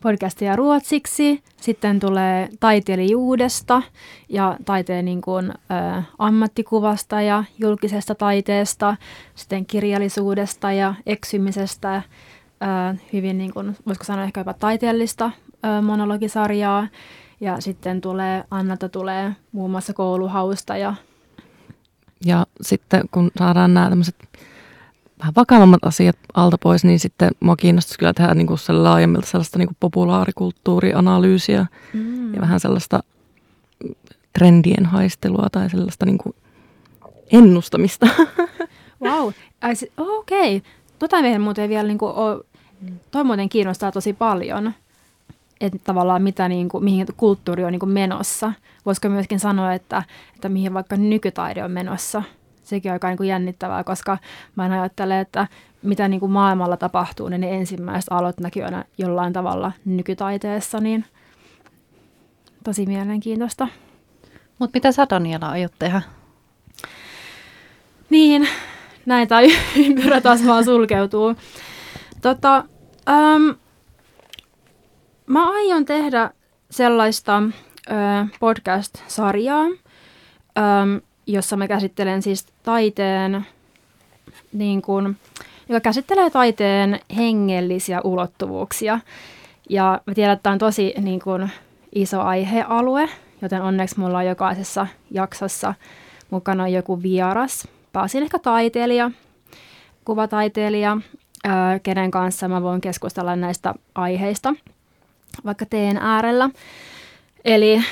podcastia ruotsiksi, sitten tulee taiteilijuudesta ja taiteen niin kuin, äh, ammattikuvasta ja julkisesta taiteesta, sitten kirjallisuudesta ja eksymisestä, äh, hyvin niin kuin, voisiko sanoa ehkä jopa taiteellista äh, monologisarjaa. Ja sitten tulee, Annalta tulee muun muassa kouluhausta ja Ja sitten kun saadaan nämä tämmöiset vähän vakavammat asiat alta pois, niin sitten mua kiinnostaisi kyllä tehdä niin kuin laajemmilta sellaista niin kuin populaarikulttuurianalyysiä mm. ja vähän sellaista trendien haistelua tai sellaista niin kuin ennustamista. Wow, okei. Okay. Tota meidän muuten vielä, niin kuin, toi muuten kiinnostaa tosi paljon, että tavallaan mitä, niin kuin, mihin kulttuuri on niin kuin menossa. Voisiko myöskin sanoa, että, että mihin vaikka nykytaide on menossa. Sekin on aika niin kuin jännittävää, koska mä en ajattele, että mitä niin kuin maailmalla tapahtuu, niin ne ensimmäiset alot näkyy aina jollain tavalla nykytaiteessa, niin tosi mielenkiintoista. Mutta mitä sä Daniela aiot tehdä? Niin, näin tai ympyrä taas vaan sulkeutuu. Tota, äm, mä aion tehdä sellaista ö, podcast-sarjaa, äm, jossa mä käsittelen siis taiteen, niin kun, joka käsittelee taiteen hengellisiä ulottuvuuksia. Ja mä tiedän, että tämä on tosi niin kun, iso aihealue, joten onneksi mulla on jokaisessa jaksossa mukana joku vieras, pääsin ehkä taiteilija, kuvataiteilija, kenen kanssa mä voin keskustella näistä aiheista vaikka teen äärellä. Eli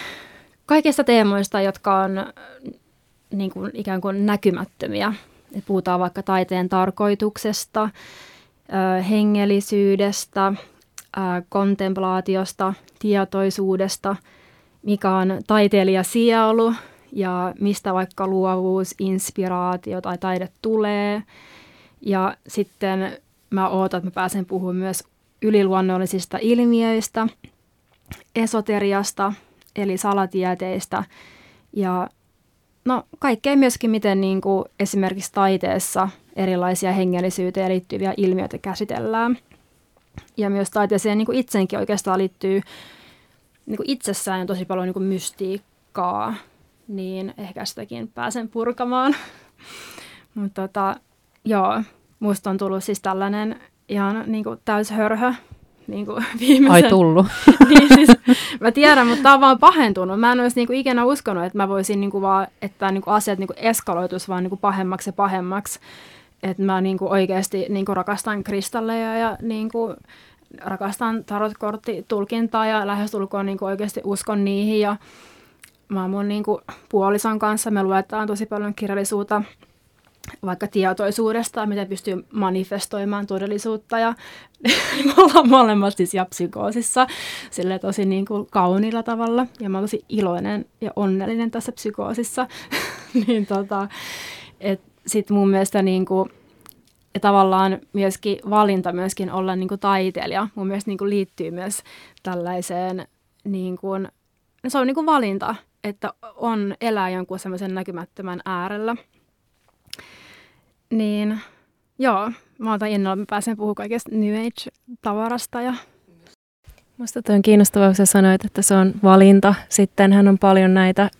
kaikista teemoista, jotka on niin kuin, ikään kuin näkymättömiä. Et puhutaan vaikka taiteen tarkoituksesta, hengellisyydestä, kontemplaatiosta, tietoisuudesta, mikä on taiteilijasielu ja mistä vaikka luovuus, inspiraatio tai taide tulee. Ja sitten mä ootan, että mä pääsen puhumaan myös yliluonnollisista ilmiöistä, esoteriasta, eli salatieteistä ja no kaikkea myöskin, miten niin kuin esimerkiksi taiteessa erilaisia hengellisyyteen liittyviä ilmiöitä käsitellään. Ja myös taiteeseen niin kuin itseenkin oikeastaan liittyy niin kuin itsessään tosi paljon niin kuin mystiikkaa, niin ehkä sitäkin pääsen purkamaan. Mutta tota, joo, musta on tullut siis tällainen ihan niin kuin täyshörhö niin kuin viimeisen... Ai tullut. niin siis, mä tiedän, mutta tämä on vaan pahentunut. Mä en olisi niinku ikinä uskonut, että mä voisin niinku vaan, että niinku asiat niinku eskaloitus vaan niinku pahemmaksi ja pahemmaksi. Että mä niinku oikeasti niinku rakastan kristalleja ja niinku rakastan tarotkorttitulkintaa ja lähestulkoon niinku oikeasti uskon niihin. Ja mä oon mun niinku puolison kanssa, me luetaan tosi paljon kirjallisuutta vaikka tietoisuudesta, miten pystyy manifestoimaan todellisuutta ja me ollaan molemmat siis ja psykoosissa sille tosi niin kuin kauniilla tavalla ja mä oon tosi iloinen ja onnellinen tässä psykoosissa. niin tota, et sit mun mielestä niin kuin, ja tavallaan myöskin valinta myöskin olla niin kuin taiteilija mun mielestä niin kuin liittyy myös tällaiseen niin kuin, se on niin kuin valinta, että on elää jonkun semmoisen näkymättömän äärellä. Niin, joo, mä otan innolla, mä pääsen puhumaan kaikesta New Age-tavarasta ja Musta toi on kiinnostavaa, kun sä sanoit, että se on valinta. Sitten hän on paljon näitä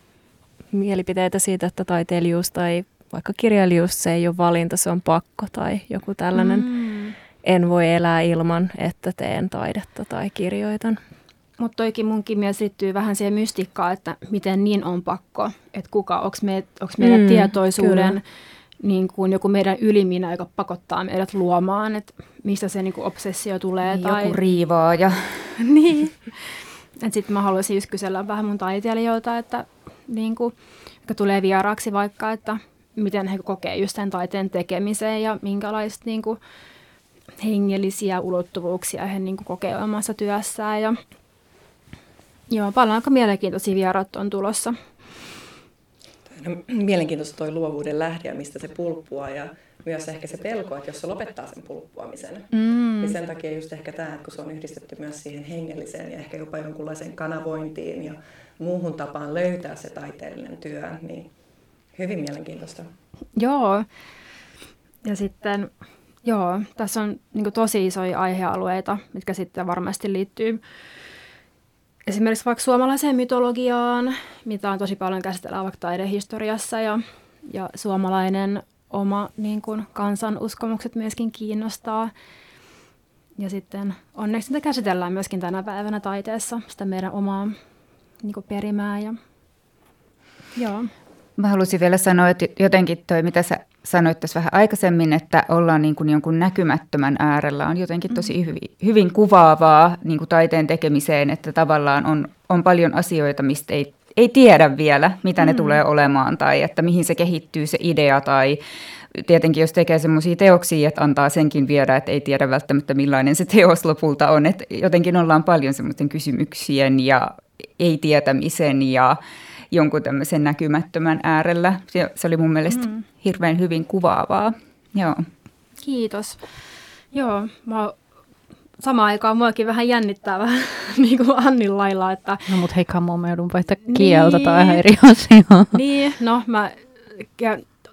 mielipiteitä siitä, että taiteilijuus tai vaikka kirjailijuus, se ei ole valinta, se on pakko tai joku tällainen. Mm. En voi elää ilman, että teen taidetta tai kirjoitan. mutta toikin munkin mielestä liittyy vähän siihen mystikkaan, että miten niin on pakko. Että kuka, onko me, meidän mm, tietoisuuden kyllä. Niin kuin joku meidän yliminä, joka pakottaa meidät luomaan, että mistä se niin kuin obsessio tulee. Niin, tai... Joku riivaa ja... niin. Sitten mä haluaisin just kysellä vähän mun taiteilijoilta, että niin kuin, jotka tulee vieraaksi vaikka, että miten he kokee just sen taiteen tekemiseen ja minkälaista niin kuin, hengellisiä ulottuvuuksia he niin kuin, kokee omassa työssään. Ja, joo, paljon aika mielenkiintoisia vieraat on tulossa. No, mielenkiintoista toi luovuuden lähde mistä se pulppua ja myös ehkä se pelko, että jos se lopettaa sen pulppuamisen, mm. niin sen takia just ehkä tämä, että kun se on yhdistetty myös siihen hengelliseen ja ehkä jopa jonkunlaiseen kanavointiin ja muuhun tapaan löytää se taiteellinen työ, niin hyvin mielenkiintoista. Joo, ja sitten joo, tässä on niin tosi isoja aihealueita, mitkä sitten varmasti liittyy esimerkiksi vaikka suomalaiseen mytologiaan, mitä on tosi paljon käsitellään vaikka taidehistoriassa ja, ja suomalainen oma niin kuin, kansan uskomukset myöskin kiinnostaa. Ja sitten onneksi sitä käsitellään myöskin tänä päivänä taiteessa, sitä meidän omaa niin kuin, perimää. Ja, joo. Mä halusin vielä sanoa, että jotenkin toi, mitä sä sanoit tässä vähän aikaisemmin, että ollaan niin kuin jonkun näkymättömän äärellä, on jotenkin tosi mm-hmm. hyvin, hyvin kuvaavaa niin kuin taiteen tekemiseen, että tavallaan on, on paljon asioita, mistä ei, ei tiedä vielä, mitä ne mm. tulee olemaan, tai että mihin se kehittyy se idea, tai tietenkin jos tekee semmoisia teoksia, että antaa senkin viedä, että ei tiedä välttämättä millainen se teos lopulta on, että jotenkin ollaan paljon semmoisten kysymyksien ja ei-tietämisen ja jonkun tämmöisen näkymättömän äärellä. Se, se oli mun mielestä mm. hirveän hyvin kuvaavaa. Joo. Kiitos. Joo, mä samaan aikaan muakin vähän jännittää vähän niin kuin Annin lailla. Että... No mut hei, on, mä joudun vaihtaa kieltä, niin, tai ihan eri asia. Niin, no mä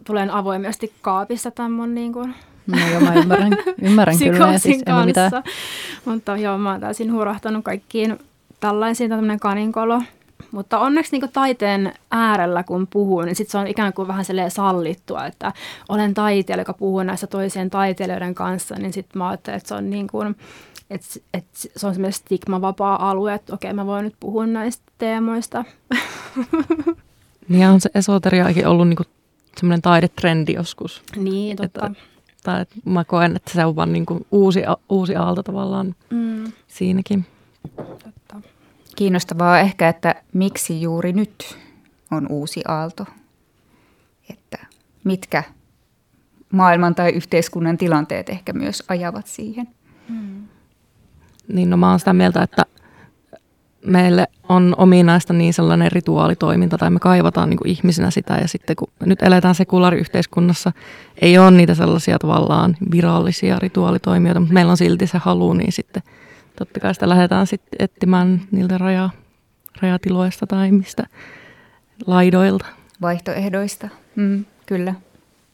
tulen avoimesti kaapissa tämän mun niin kuin, No joo, mä ymmärrän, ymmärrän kyllä. Ja siis kanssa. Mitään. Mutta joo, mä oon täysin hurahtanut kaikkiin tällaisiin, tämmöinen kaninkolo. Mutta onneksi niin taiteen äärellä, kun puhuu, niin sit se on ikään kuin vähän sallittua, että olen taiteilija, joka puhuu näistä toisien taiteilijoiden kanssa, niin sitten mä ajattelen, että se on niin kuin, että, että se on semmoinen stigmavapaa alue, että okei, mä voin nyt puhua näistä teemoista. Niin on se esoteriaakin ollut niinku semmoinen taidetrendi joskus. Niin, totta. Että, tai että mä koen, että se on vaan niinku uusi, uusi aalto tavallaan mm. siinäkin. Totta. Kiinnostavaa ehkä, että miksi juuri nyt on uusi aalto. Että mitkä maailman tai yhteiskunnan tilanteet ehkä myös ajavat siihen. Mm. Niin no mä oon sitä mieltä, että meille on ominaista niin sellainen rituaalitoiminta tai me kaivataan niin kuin ihmisinä sitä ja sitten kun nyt eletään sekulaariyhteiskunnassa, ei ole niitä sellaisia tavallaan virallisia rituaalitoimijoita, mutta meillä on silti se halu, niin sitten totta kai sitä lähdetään sitten etsimään niiltä raja, rajatiloista tai mistä laidoilta. Vaihtoehdoista, mm, kyllä.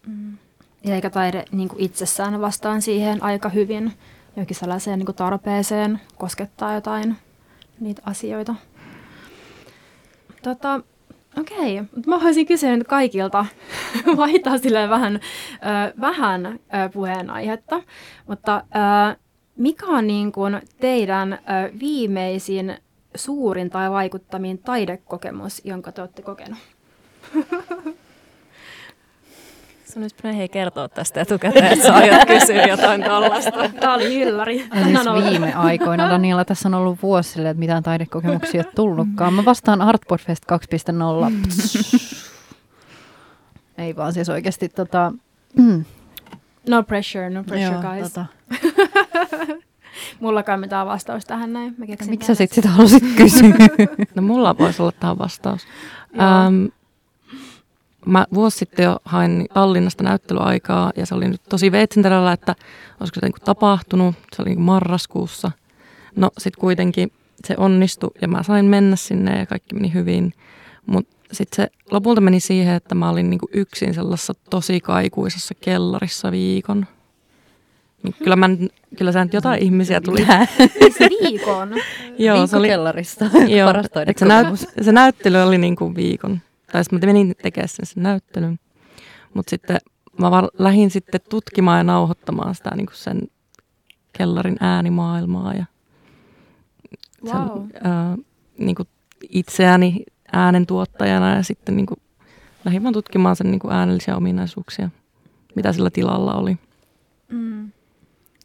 Mm. Ja eikä taide niin kuin itsessään vastaan siihen aika hyvin, jokin sellaiseen niin kuin tarpeeseen koskettaa jotain niitä asioita. Tota, okei, okay. mä haluaisin kysyä nyt kaikilta, vaihtaa silleen vähän, ö, vähän ö, puheenaihetta, mutta ö, mikä on niin kuin teidän viimeisin suurin tai vaikuttamin taidekokemus, jonka te olette kokenut? Sun olisi hei kertoa tästä etukäteen, että sä aiot kysyä jotain tällaista. Tämä oli ylläri. Siis viime aikoina, Daniela, tässä on ollut vuosi silleen, että mitään taidekokemuksia ei tullutkaan. Mä vastaan Artpodfest 2.0. ei vaan siis oikeasti tota... No pressure, no pressure Joo, guys. Tota. Mullakaan mitään vastaus tähän näin. Mä Miksi sä sitten sitä halusit kysyä? no mulla voisi olla tähän vastaus. Um, mä vuosi sitten jo hain Tallinnasta näyttelyaikaa ja se oli nyt tosi veitsenterällä, että olisiko se niin tapahtunut. Se oli niin marraskuussa. No sitten kuitenkin se onnistui ja mä sain mennä sinne ja kaikki meni hyvin. Mutta sitten se lopulta meni siihen, että mä olin niin yksin sellaisessa tosi kaikuisessa kellarissa viikon. Niin kyllä, mä, kyllä sä nyt jotain ihmisiä tuli. viikon? joo, se oli kellarista. joo, se, näyt, se näyttely oli niin kuin viikon. Tai sitten mä menin tekemään sen, sen näyttelyn. Mutta sitten mä vaan lähdin sitten tutkimaan ja nauhoittamaan sitä niin kuin sen kellarin äänimaailmaa. Ja Wow. Sen, ää, niin kuin itseäni äänentuottajana ja sitten niin kuin lähdin vaan tutkimaan sen niin kuin äänellisiä ominaisuuksia, mitä sillä tilalla oli. Mm.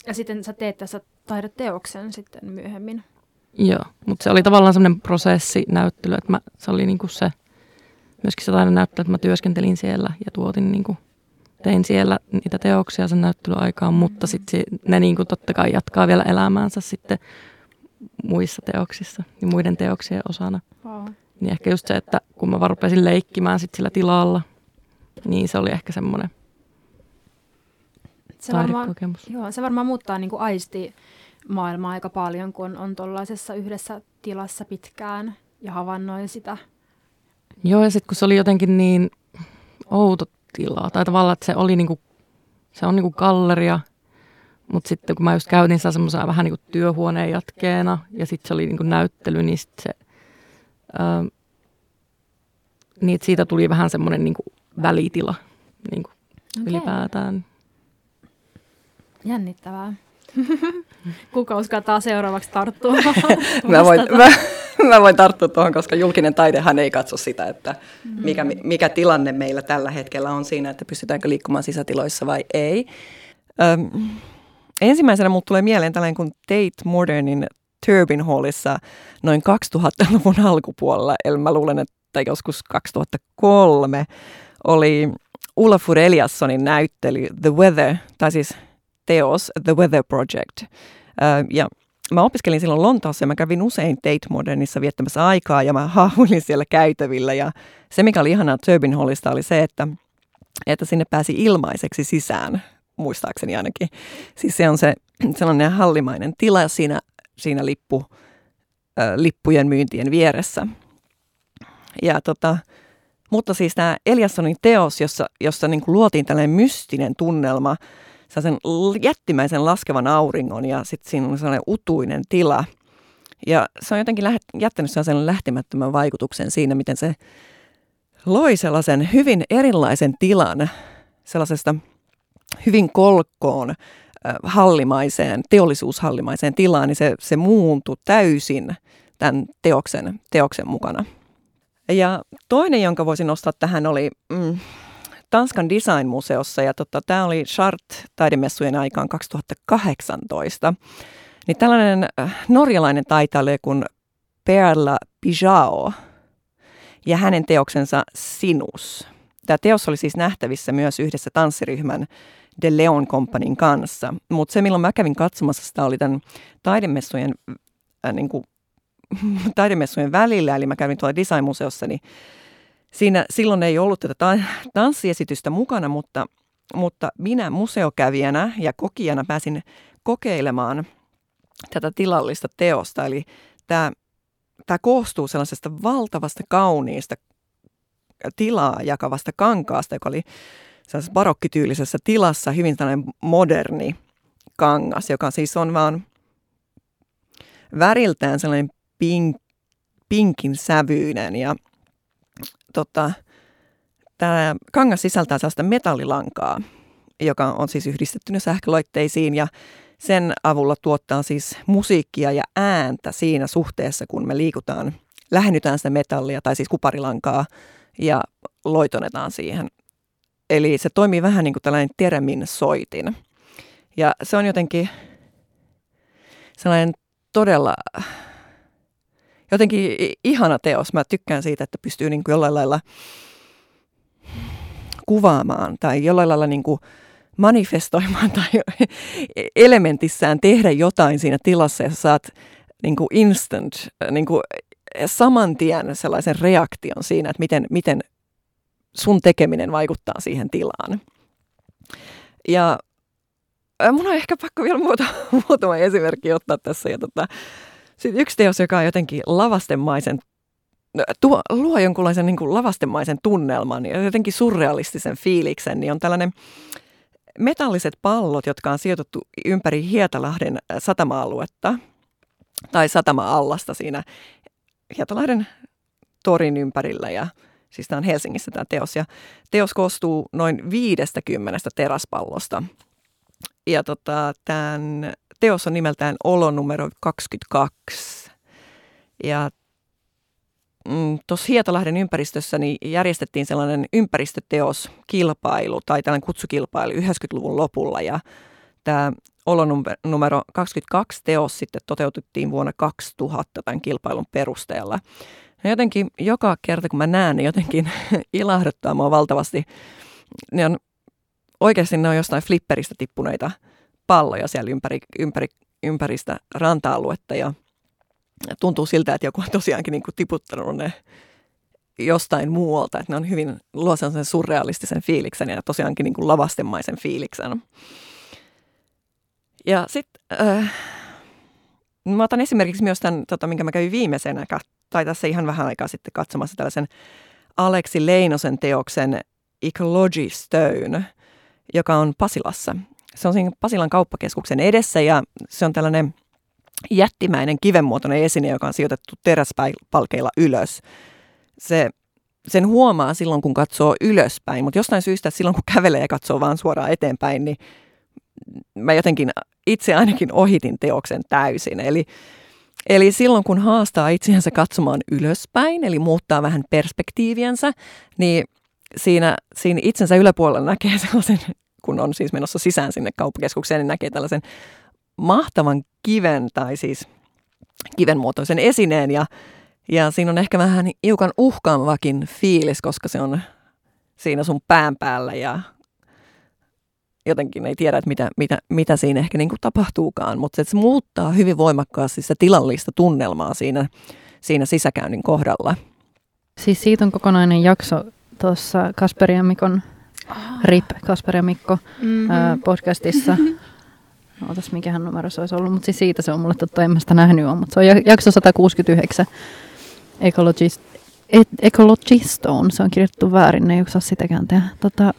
Ja sitten sä teet tässä taideteoksen sitten myöhemmin. Joo, mutta se oli tavallaan semmoinen prosessi näyttely, että mä, se oli niinku se, myöskin se näyttely, että mä työskentelin siellä ja tuotin niinku, tein siellä niitä teoksia sen näyttelyaikaan, mutta sitten ne niinku totta kai jatkaa vielä elämäänsä sitten muissa teoksissa ja muiden teoksien osana. Wow. Niin ehkä just se, että kun mä vaan rupesin leikkimään sit sillä tilalla, niin se oli ehkä semmoinen se varmaan, joo, se varmaan muuttaa niin kuin aisti maailmaa aika paljon, kun on tuollaisessa yhdessä tilassa pitkään ja havainnoi sitä. Joo, ja sitten kun se oli jotenkin niin outo tila, tai tavallaan, että se oli niinku, se on niinku galleria, mutta sitten kun mä just käytin sitä semmoisena vähän niinku työhuoneen jatkeena, ja sitten se oli niinku näyttely, niin sit se, ää, niin siitä tuli vähän semmoinen niinku välitila niinku Okei. ylipäätään. Jännittävää. Kuka uskaltaa seuraavaksi tarttua? Mä voin, mä, mä voin tarttua tuohon, koska julkinen taidehan ei katso sitä, että mikä, mikä tilanne meillä tällä hetkellä on siinä, että pystytäänkö liikkumaan sisätiloissa vai ei. Öm, ensimmäisenä mulle tulee mieleen tällainen kuin Tate Modernin Turbin Hallissa noin 2000-luvun alkupuolella, eli mä luulen, että joskus 2003 oli Olafur Eliassonin näyttely The Weather, tai siis teos The Weather Project. Ja mä opiskelin silloin Lontoossa ja mä kävin usein Tate Modernissa viettämässä aikaa ja mä haahuilin siellä käytävillä. Ja se, mikä oli ihanaa Turbin Hallista, oli se, että, että sinne pääsi ilmaiseksi sisään, muistaakseni ainakin. Siis se on se sellainen hallimainen tila siinä, siinä lippu, ö, lippujen myyntien vieressä. Ja tota, mutta siis tämä Eliassonin teos, jossa, jossa niin kuin luotiin tällainen mystinen tunnelma, sen jättimäisen laskevan auringon ja sitten siinä on sellainen utuinen tila. Ja se on jotenkin läht, jättänyt sellaisen lähtemättömän vaikutuksen siinä, miten se loi sellaisen hyvin erilaisen tilan sellaisesta hyvin kolkkoon äh, hallimaiseen, teollisuushallimaiseen tilaan, niin se, se muuntui täysin tämän teoksen, teoksen mukana. Ja toinen, jonka voisin nostaa tähän, oli mm, Tanskan Design-museossa, ja tota, tämä oli Chart-taidemessujen aikaan 2018. Niin tällainen norjalainen taiteilija kuin Perla Pijao ja hänen teoksensa Sinus. Tämä teos oli siis nähtävissä myös yhdessä tanssiryhmän The Leon Companyn kanssa, mutta se milloin mä kävin katsomassa sitä oli tämän taidemessujen äh, niin kuin taidemessujen välillä, eli mä kävin tuolla Design-museossa, niin siinä silloin ei ollut tätä ta- tanssiesitystä mukana, mutta, mutta minä museokävijänä ja kokijana pääsin kokeilemaan tätä tilallista teosta. Eli tämä, tämä koostuu sellaisesta valtavasta kauniista tilaa jakavasta kankaasta, joka oli barokkityylisessä tilassa, hyvin tällainen moderni kangas, joka siis on vaan väriltään sellainen pink, pinkin sävyinen ja tota, tämä kangas sisältää sellaista metallilankaa, joka on siis yhdistetty sähköloitteisiin ja sen avulla tuottaa siis musiikkia ja ääntä siinä suhteessa, kun me liikutaan, lähennytään sitä metallia tai siis kuparilankaa ja loitonetaan siihen. Eli se toimii vähän niin kuin tällainen teremin soitin. Ja se on jotenkin sellainen todella jotenkin ihana teos. Mä tykkään siitä, että pystyy niin kuin jollain lailla kuvaamaan tai jollain lailla niin kuin manifestoimaan tai elementissään tehdä jotain siinä tilassa ja saat niin kuin instant, niin kuin saman tien sellaisen reaktion siinä, että miten, miten sun tekeminen vaikuttaa siihen tilaan. Ja mun on ehkä pakko vielä muuta, muutama esimerkki ottaa tässä. Ja tota, sitten yksi teos, joka on jotenkin lavastemaisen, tuo, luo jonkunlaisen niin kuin lavastemaisen tunnelman ja jotenkin surrealistisen fiiliksen, niin on tällainen metalliset pallot, jotka on sijoitettu ympäri Hietalahden satama-aluetta tai satama-allasta siinä Hietalahden torin ympärillä ja siis tämä on Helsingissä tämä teos ja teos koostuu noin 50 teraspallosta ja tota, tämän teos on nimeltään Olo numero 22. Ja mm, tuossa Hietalahden ympäristössä niin järjestettiin sellainen ympäristöteoskilpailu tai tällainen kutsukilpailu 90-luvun lopulla ja tämä olonumero 22 teos sitten toteutettiin vuonna 2000 tämän kilpailun perusteella. Ja jotenkin joka kerta kun mä näen, niin jotenkin ilahduttaa mua valtavasti. Ne on, oikeasti ne on jostain flipperistä tippuneita palloja siellä ympäri, ympäri, ympäristä ranta-aluetta ja tuntuu siltä, että joku on tosiaankin niin kuin tiputtanut ne jostain muualta, että ne on hyvin, luo sen surrealistisen fiiliksen ja tosiaankin niin kuin lavastemaisen fiiliksen. Ja sitten äh, mä otan esimerkiksi myös tämän, tota, minkä mä kävin viimeisenä, tai tässä ihan vähän aikaa sitten katsomassa tällaisen Aleksi Leinosen teoksen Ecology Stone, joka on Pasilassa. Se on siinä Pasilan kauppakeskuksen edessä ja se on tällainen jättimäinen kivenmuotoinen esine, joka on sijoitettu teräspalkeilla ylös. Se, sen huomaa silloin, kun katsoo ylöspäin, mutta jostain syystä silloin, kun kävelee ja katsoo vaan suoraan eteenpäin, niin mä jotenkin itse ainakin ohitin teoksen täysin. Eli, eli silloin, kun haastaa itseänsä katsomaan ylöspäin, eli muuttaa vähän perspektiiviensä, niin siinä, siinä itsensä yläpuolella näkee sellaisen, kun on siis menossa sisään sinne kauppakeskukseen, niin näkee tällaisen mahtavan kiven tai siis kivenmuotoisen esineen ja, ja siinä on ehkä vähän hiukan uhkaavakin fiilis, koska se on siinä sun pään päällä ja jotenkin ei tiedä, että mitä, mitä, mitä siinä ehkä niin kuin tapahtuukaan, mutta se muuttaa hyvin voimakkaasti sitä tilallista tunnelmaa siinä, siinä sisäkäynnin kohdalla. Siis siitä on kokonainen jakso tuossa Kasperi ja Mikon, oh. RIP Kasperi ja Mikko mm-hmm. ää, podcastissa. Ootas, mikähän numero se olisi ollut, mutta siis siitä se on mulle totta, en mä sitä nähnyt ole, mutta se on jakso 169. Ecologist, e- Ecologistone, se on kirjoitettu väärin, ne ei osaa sitäkään tehdä. Tota,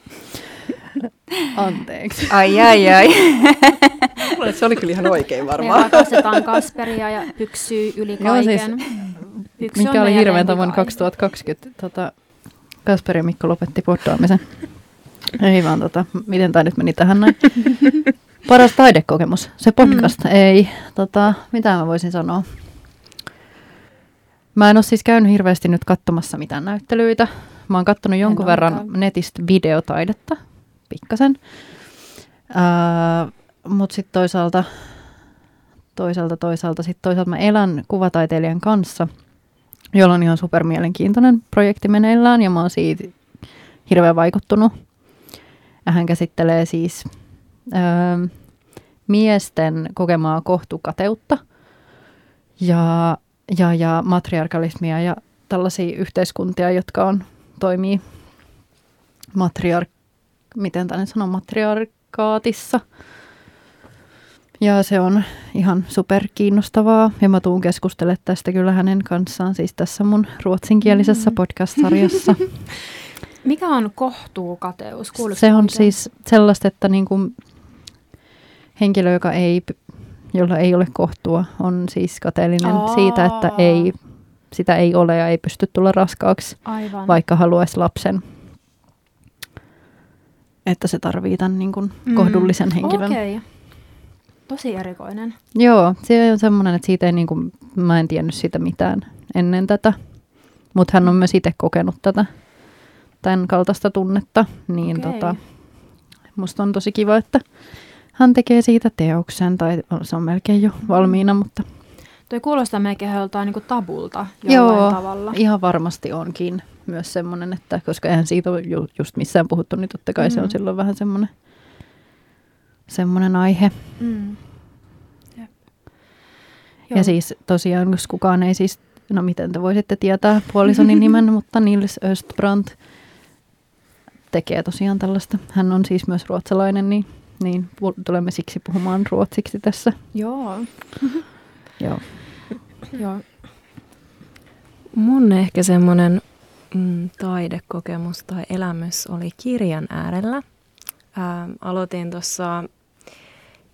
Anteeksi. Ai ai ai. se oli kyllä ihan oikein varmaan. Me rakastetaan Kasperia ja pyksyy yli kaiken. Joo, siis, mikä oli hirveän tavoin 2020. Tota, Kasperi ja Mikko lopetti poddaamisen. Ei vaan, tota, miten tämä nyt meni tähän näin. Paras taidekokemus, se podcast. Mm. Ei, tota, mitä mä voisin sanoa? Mä en ole siis käynyt hirveästi nyt katsomassa mitään näyttelyitä. Mä oon katsonut jonkun verran netistä videotaidetta, pikkasen. Mutta sitten toisaalta, toisaalta, toisaalta, sit toisaalta mä elän kuvataiteilijan kanssa, jolla on ihan super mielenkiintoinen projekti meneillään ja mä oon siitä hirveän vaikuttunut. Hän käsittelee siis uh, miesten kokemaa kohtukateutta ja, ja, ja matriarkalismia ja tällaisia yhteiskuntia, jotka on, toimii matriark miten tänne sanon, matriarkaatissa. Ja se on ihan super kiinnostavaa ja mä tuun keskustelemaan tästä kyllä hänen kanssaan siis tässä mun ruotsinkielisessä mm. podcast-sarjassa. Mikä on kohtuukateus? Kuulutko se on miten? siis sellaista, että niin kuin henkilö, joka ei, jolla ei ole kohtua, on siis kateellinen Aa. siitä, että ei, sitä ei ole ja ei pysty tulla raskaaksi, Aivan. vaikka haluaisi lapsen että se tarvii tämän niin kuin mm. kohdullisen henkilön. Okei. Okay. Tosi erikoinen. Joo, se on semmoinen, että siitä ei, niin kuin, mä en tiennyt siitä mitään ennen tätä, mutta hän on myös itse kokenut tätä, tämän kaltaista tunnetta, niin okay. tota, musta on tosi kiva, että hän tekee siitä teoksen, tai se on melkein jo valmiina, mutta... Toi kuulostaa melkein joltain niin tabulta jollain Joo, tavalla. ihan varmasti onkin myös semmoinen, että koska eihän siitä ole ju, just missään puhuttu, niin totta kai mm. se on mm. silloin vähän semmoinen, semmoinen aihe. Mm. Ja siis tosiaan, jos kukaan ei siis, no miten te voisitte tietää puolisoni nimen, mutta Nils Östbrand tekee tosiaan tällaista. Hän on siis myös ruotsalainen, niin, niin tulemme siksi puhumaan ruotsiksi tässä. Joo. Joo. Joo. Mun ehkä semmoinen mm, taidekokemus tai elämys oli kirjan äärellä. Ää, aloitin tuossa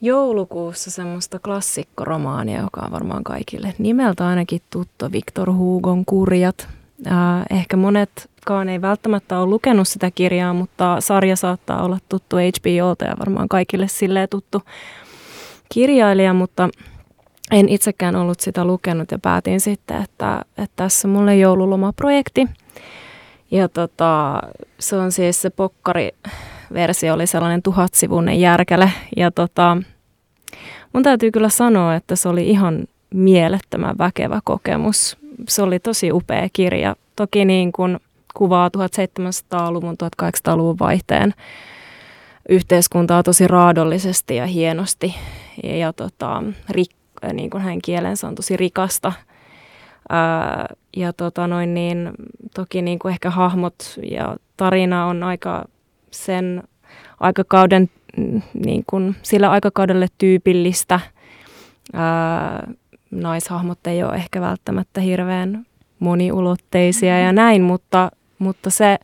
joulukuussa semmoista klassikkoromaania, joka on varmaan kaikille nimeltä ainakin tuttu, Victor Hugon Kurjat. Ää, ehkä monetkaan ei välttämättä ole lukenut sitä kirjaa, mutta sarja saattaa olla tuttu HBOlta ja varmaan kaikille silleen tuttu kirjailija, mutta en itsekään ollut sitä lukenut ja päätin sitten, että, että tässä mulle joululomaprojekti. Ja tota, se on siis se pokkari-versio, oli sellainen tuhatsivuinen järkele. Ja tota, mun täytyy kyllä sanoa, että se oli ihan mielettömän väkevä kokemus. Se oli tosi upea kirja. Toki niin kuin kuvaa 1700-luvun, 1800-luvun vaihteen yhteiskuntaa tosi raadollisesti ja hienosti. Ja, ja tota, rik, niin kuin hänen kielensä on tosi rikasta. Ää, ja tota noin niin, toki niin kuin ehkä hahmot ja tarina on aika sen aikakauden, mm, niin kuin sillä aikakaudelle tyypillistä. Ää, naishahmot ei ole ehkä välttämättä hirveän moniulotteisia ja näin, mutta, mutta se,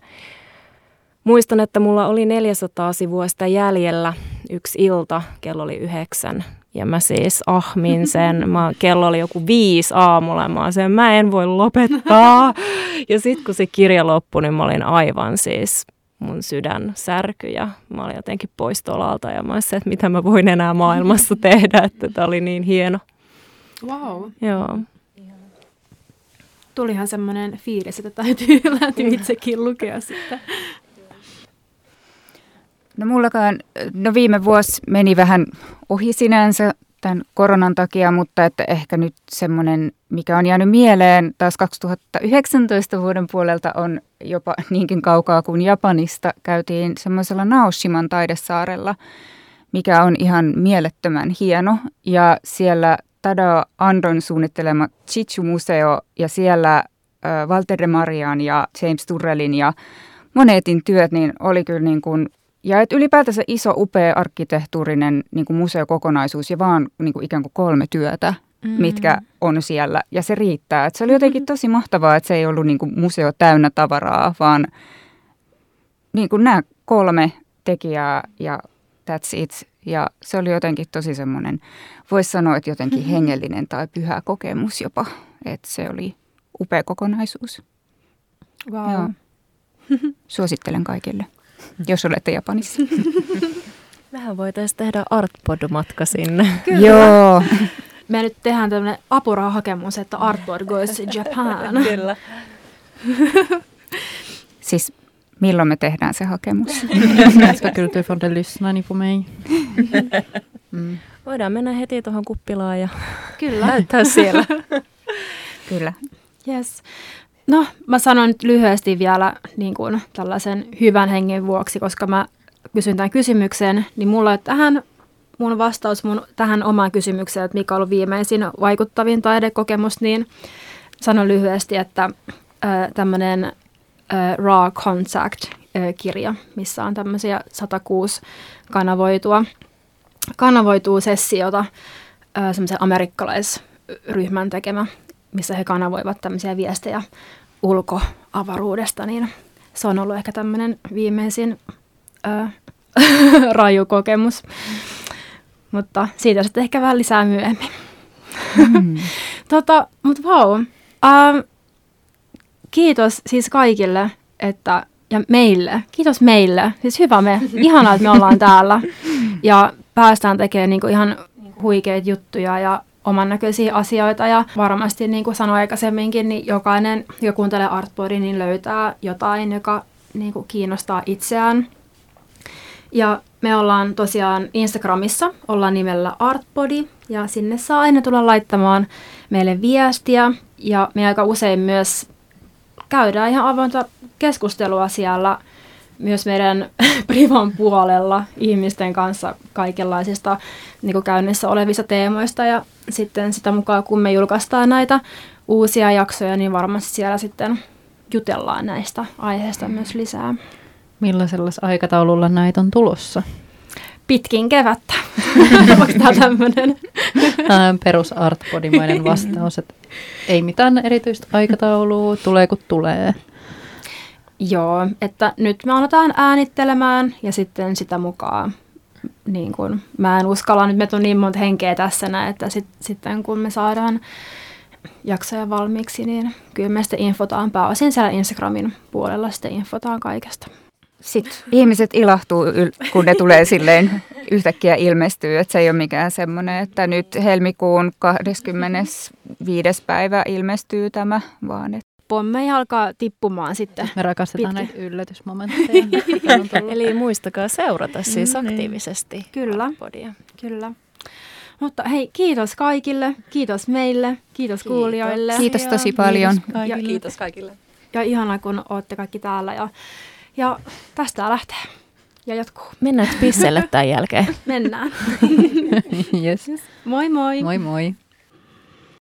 muistan, että mulla oli 400 sivua sitä jäljellä yksi ilta, kello oli yhdeksän ja mä siis ahmin sen. Mä, kello oli joku viisi aamulla mä sen, mä en voi lopettaa. Ja sitten kun se kirja loppui, niin mä olin aivan siis mun sydän särky ja mä olin jotenkin pois tolalta ja mä olisin, että mitä mä voin enää maailmassa tehdä, että tämä oli niin hieno. Wow. Joo. Tulihan semmoinen fiilis, että täytyy, täytyy itsekin lukea sitten. No mullakaan, no viime vuosi meni vähän ohi sinänsä tämän koronan takia, mutta että ehkä nyt semmoinen, mikä on jäänyt mieleen taas 2019 vuoden puolelta on jopa niinkin kaukaa kuin Japanista. Käytiin semmoisella Naoshiman taidesaarella, mikä on ihan mielettömän hieno. Ja siellä Tada Andon suunnittelema Chichu-museo ja siellä Walter de Marian ja James Turrellin ja Monetin työt, niin oli kyllä niin kuin ja että ylipäätänsä iso, upea arkkitehtuurinen niin kuin museokokonaisuus ja vaan niin kuin ikään kuin kolme työtä, mm. mitkä on siellä. Ja se riittää. Että se oli jotenkin tosi mahtavaa, että se ei ollut niin kuin museo täynnä tavaraa, vaan niin kuin nämä kolme tekijää ja that's it. Ja se oli jotenkin tosi semmoinen, voisi sanoa, että jotenkin mm-hmm. hengellinen tai pyhä kokemus jopa. Että se oli upea kokonaisuus. Wow. Joo. Suosittelen kaikille jos olette Japanissa. Vähän voitaisiin tehdä Artpod-matka sinne. Kyllä. Joo. Me nyt tehdään tämmöinen apurahakemus, että Artpod goes to Japan. Kyllä. siis milloin me tehdään se hakemus? Jag ska kultur från det lyssnar på mig. Mm. Voidaan mennä heti tuohon kuppilaan ja Kyllä. näyttää siellä. Kyllä. Yes. No, mä sanon nyt lyhyesti vielä niin kuin tällaisen hyvän hengen vuoksi, koska mä kysyn tämän kysymyksen, niin mulla on tähän mun vastaus mun tähän omaan kysymykseen, että mikä on ollut viimeisin vaikuttavin taidekokemus, niin sanon lyhyesti, että tämmöinen Raw Contact-kirja, missä on tämmöisiä 106 kanavoitua, kanavoitua sessiota, semmoisen amerikkalaisryhmän tekemä missä he kanavoivat tämmöisiä viestejä ulkoavaruudesta, niin se on ollut ehkä tämmöinen viimeisin ää, raju kokemus. Mutta siitä sitten ehkä vähän lisää myöhemmin. Mm. tota, mutta vau. Wow. Ähm, kiitos siis kaikille, että ja meille. Kiitos meille. Siis hyvä me. Ihanaa, että me ollaan täällä. Ja päästään tekemään niinku ihan huikeita juttuja ja oman näköisiä asioita ja varmasti niin kuin sanoin aikaisemminkin, niin jokainen, joka kuuntelee Artboardia, niin löytää jotain, joka niin kuin kiinnostaa itseään. Ja me ollaan tosiaan Instagramissa, ollaan nimellä Artbody ja sinne saa aina tulla laittamaan meille viestiä ja me aika usein myös käydään ihan avointa keskustelua siellä – myös meidän privan puolella ihmisten kanssa kaikenlaisista niin kuin käynnissä olevista teemoista ja sitten sitä mukaan kun me julkaistaan näitä uusia jaksoja, niin varmasti siellä sitten jutellaan näistä aiheista myös lisää. Millaisella aikataululla näitä on tulossa? Pitkin kevättä. Onko tämä tämmöinen? Perus artpodimainen vastaus, että ei mitään erityistä aikataulua, tulee kun tulee. Joo, että nyt me aletaan äänittelemään ja sitten sitä mukaan niin kun, mä en uskalla, nyt me on niin monta henkeä tässä näin, että sit, sitten kun me saadaan jaksoja valmiiksi, niin kyllä me sitten infotaan pääosin siellä Instagramin puolella sitten infotaan kaikesta. Sitten ihmiset ilahtuu, kun ne tulee silleen yhtäkkiä ilmestyy, että se ei ole mikään semmoinen, että nyt helmikuun 25. päivä ilmestyy tämä, vaan että Pommeja alkaa tippumaan sitten. Me rakastetaan Pitkin. näitä yllätysmomentteja. Eli muistakaa seurata siis Mm, niin. aktiivisesti Kyllä. podia. Kyllä. Mutta hei, kiitos kaikille, kiitos meille, kiitos kuulijoille. Kiitos tosi paljon. Ja Kiitos kaikille. Ja ihana, kun olette kaikki täällä. Ja, ja tästä lähtee. Ja jatkuu. Mennään pisselle tämän jälkeen. Mennään. yes. Moi moi! Moi moi.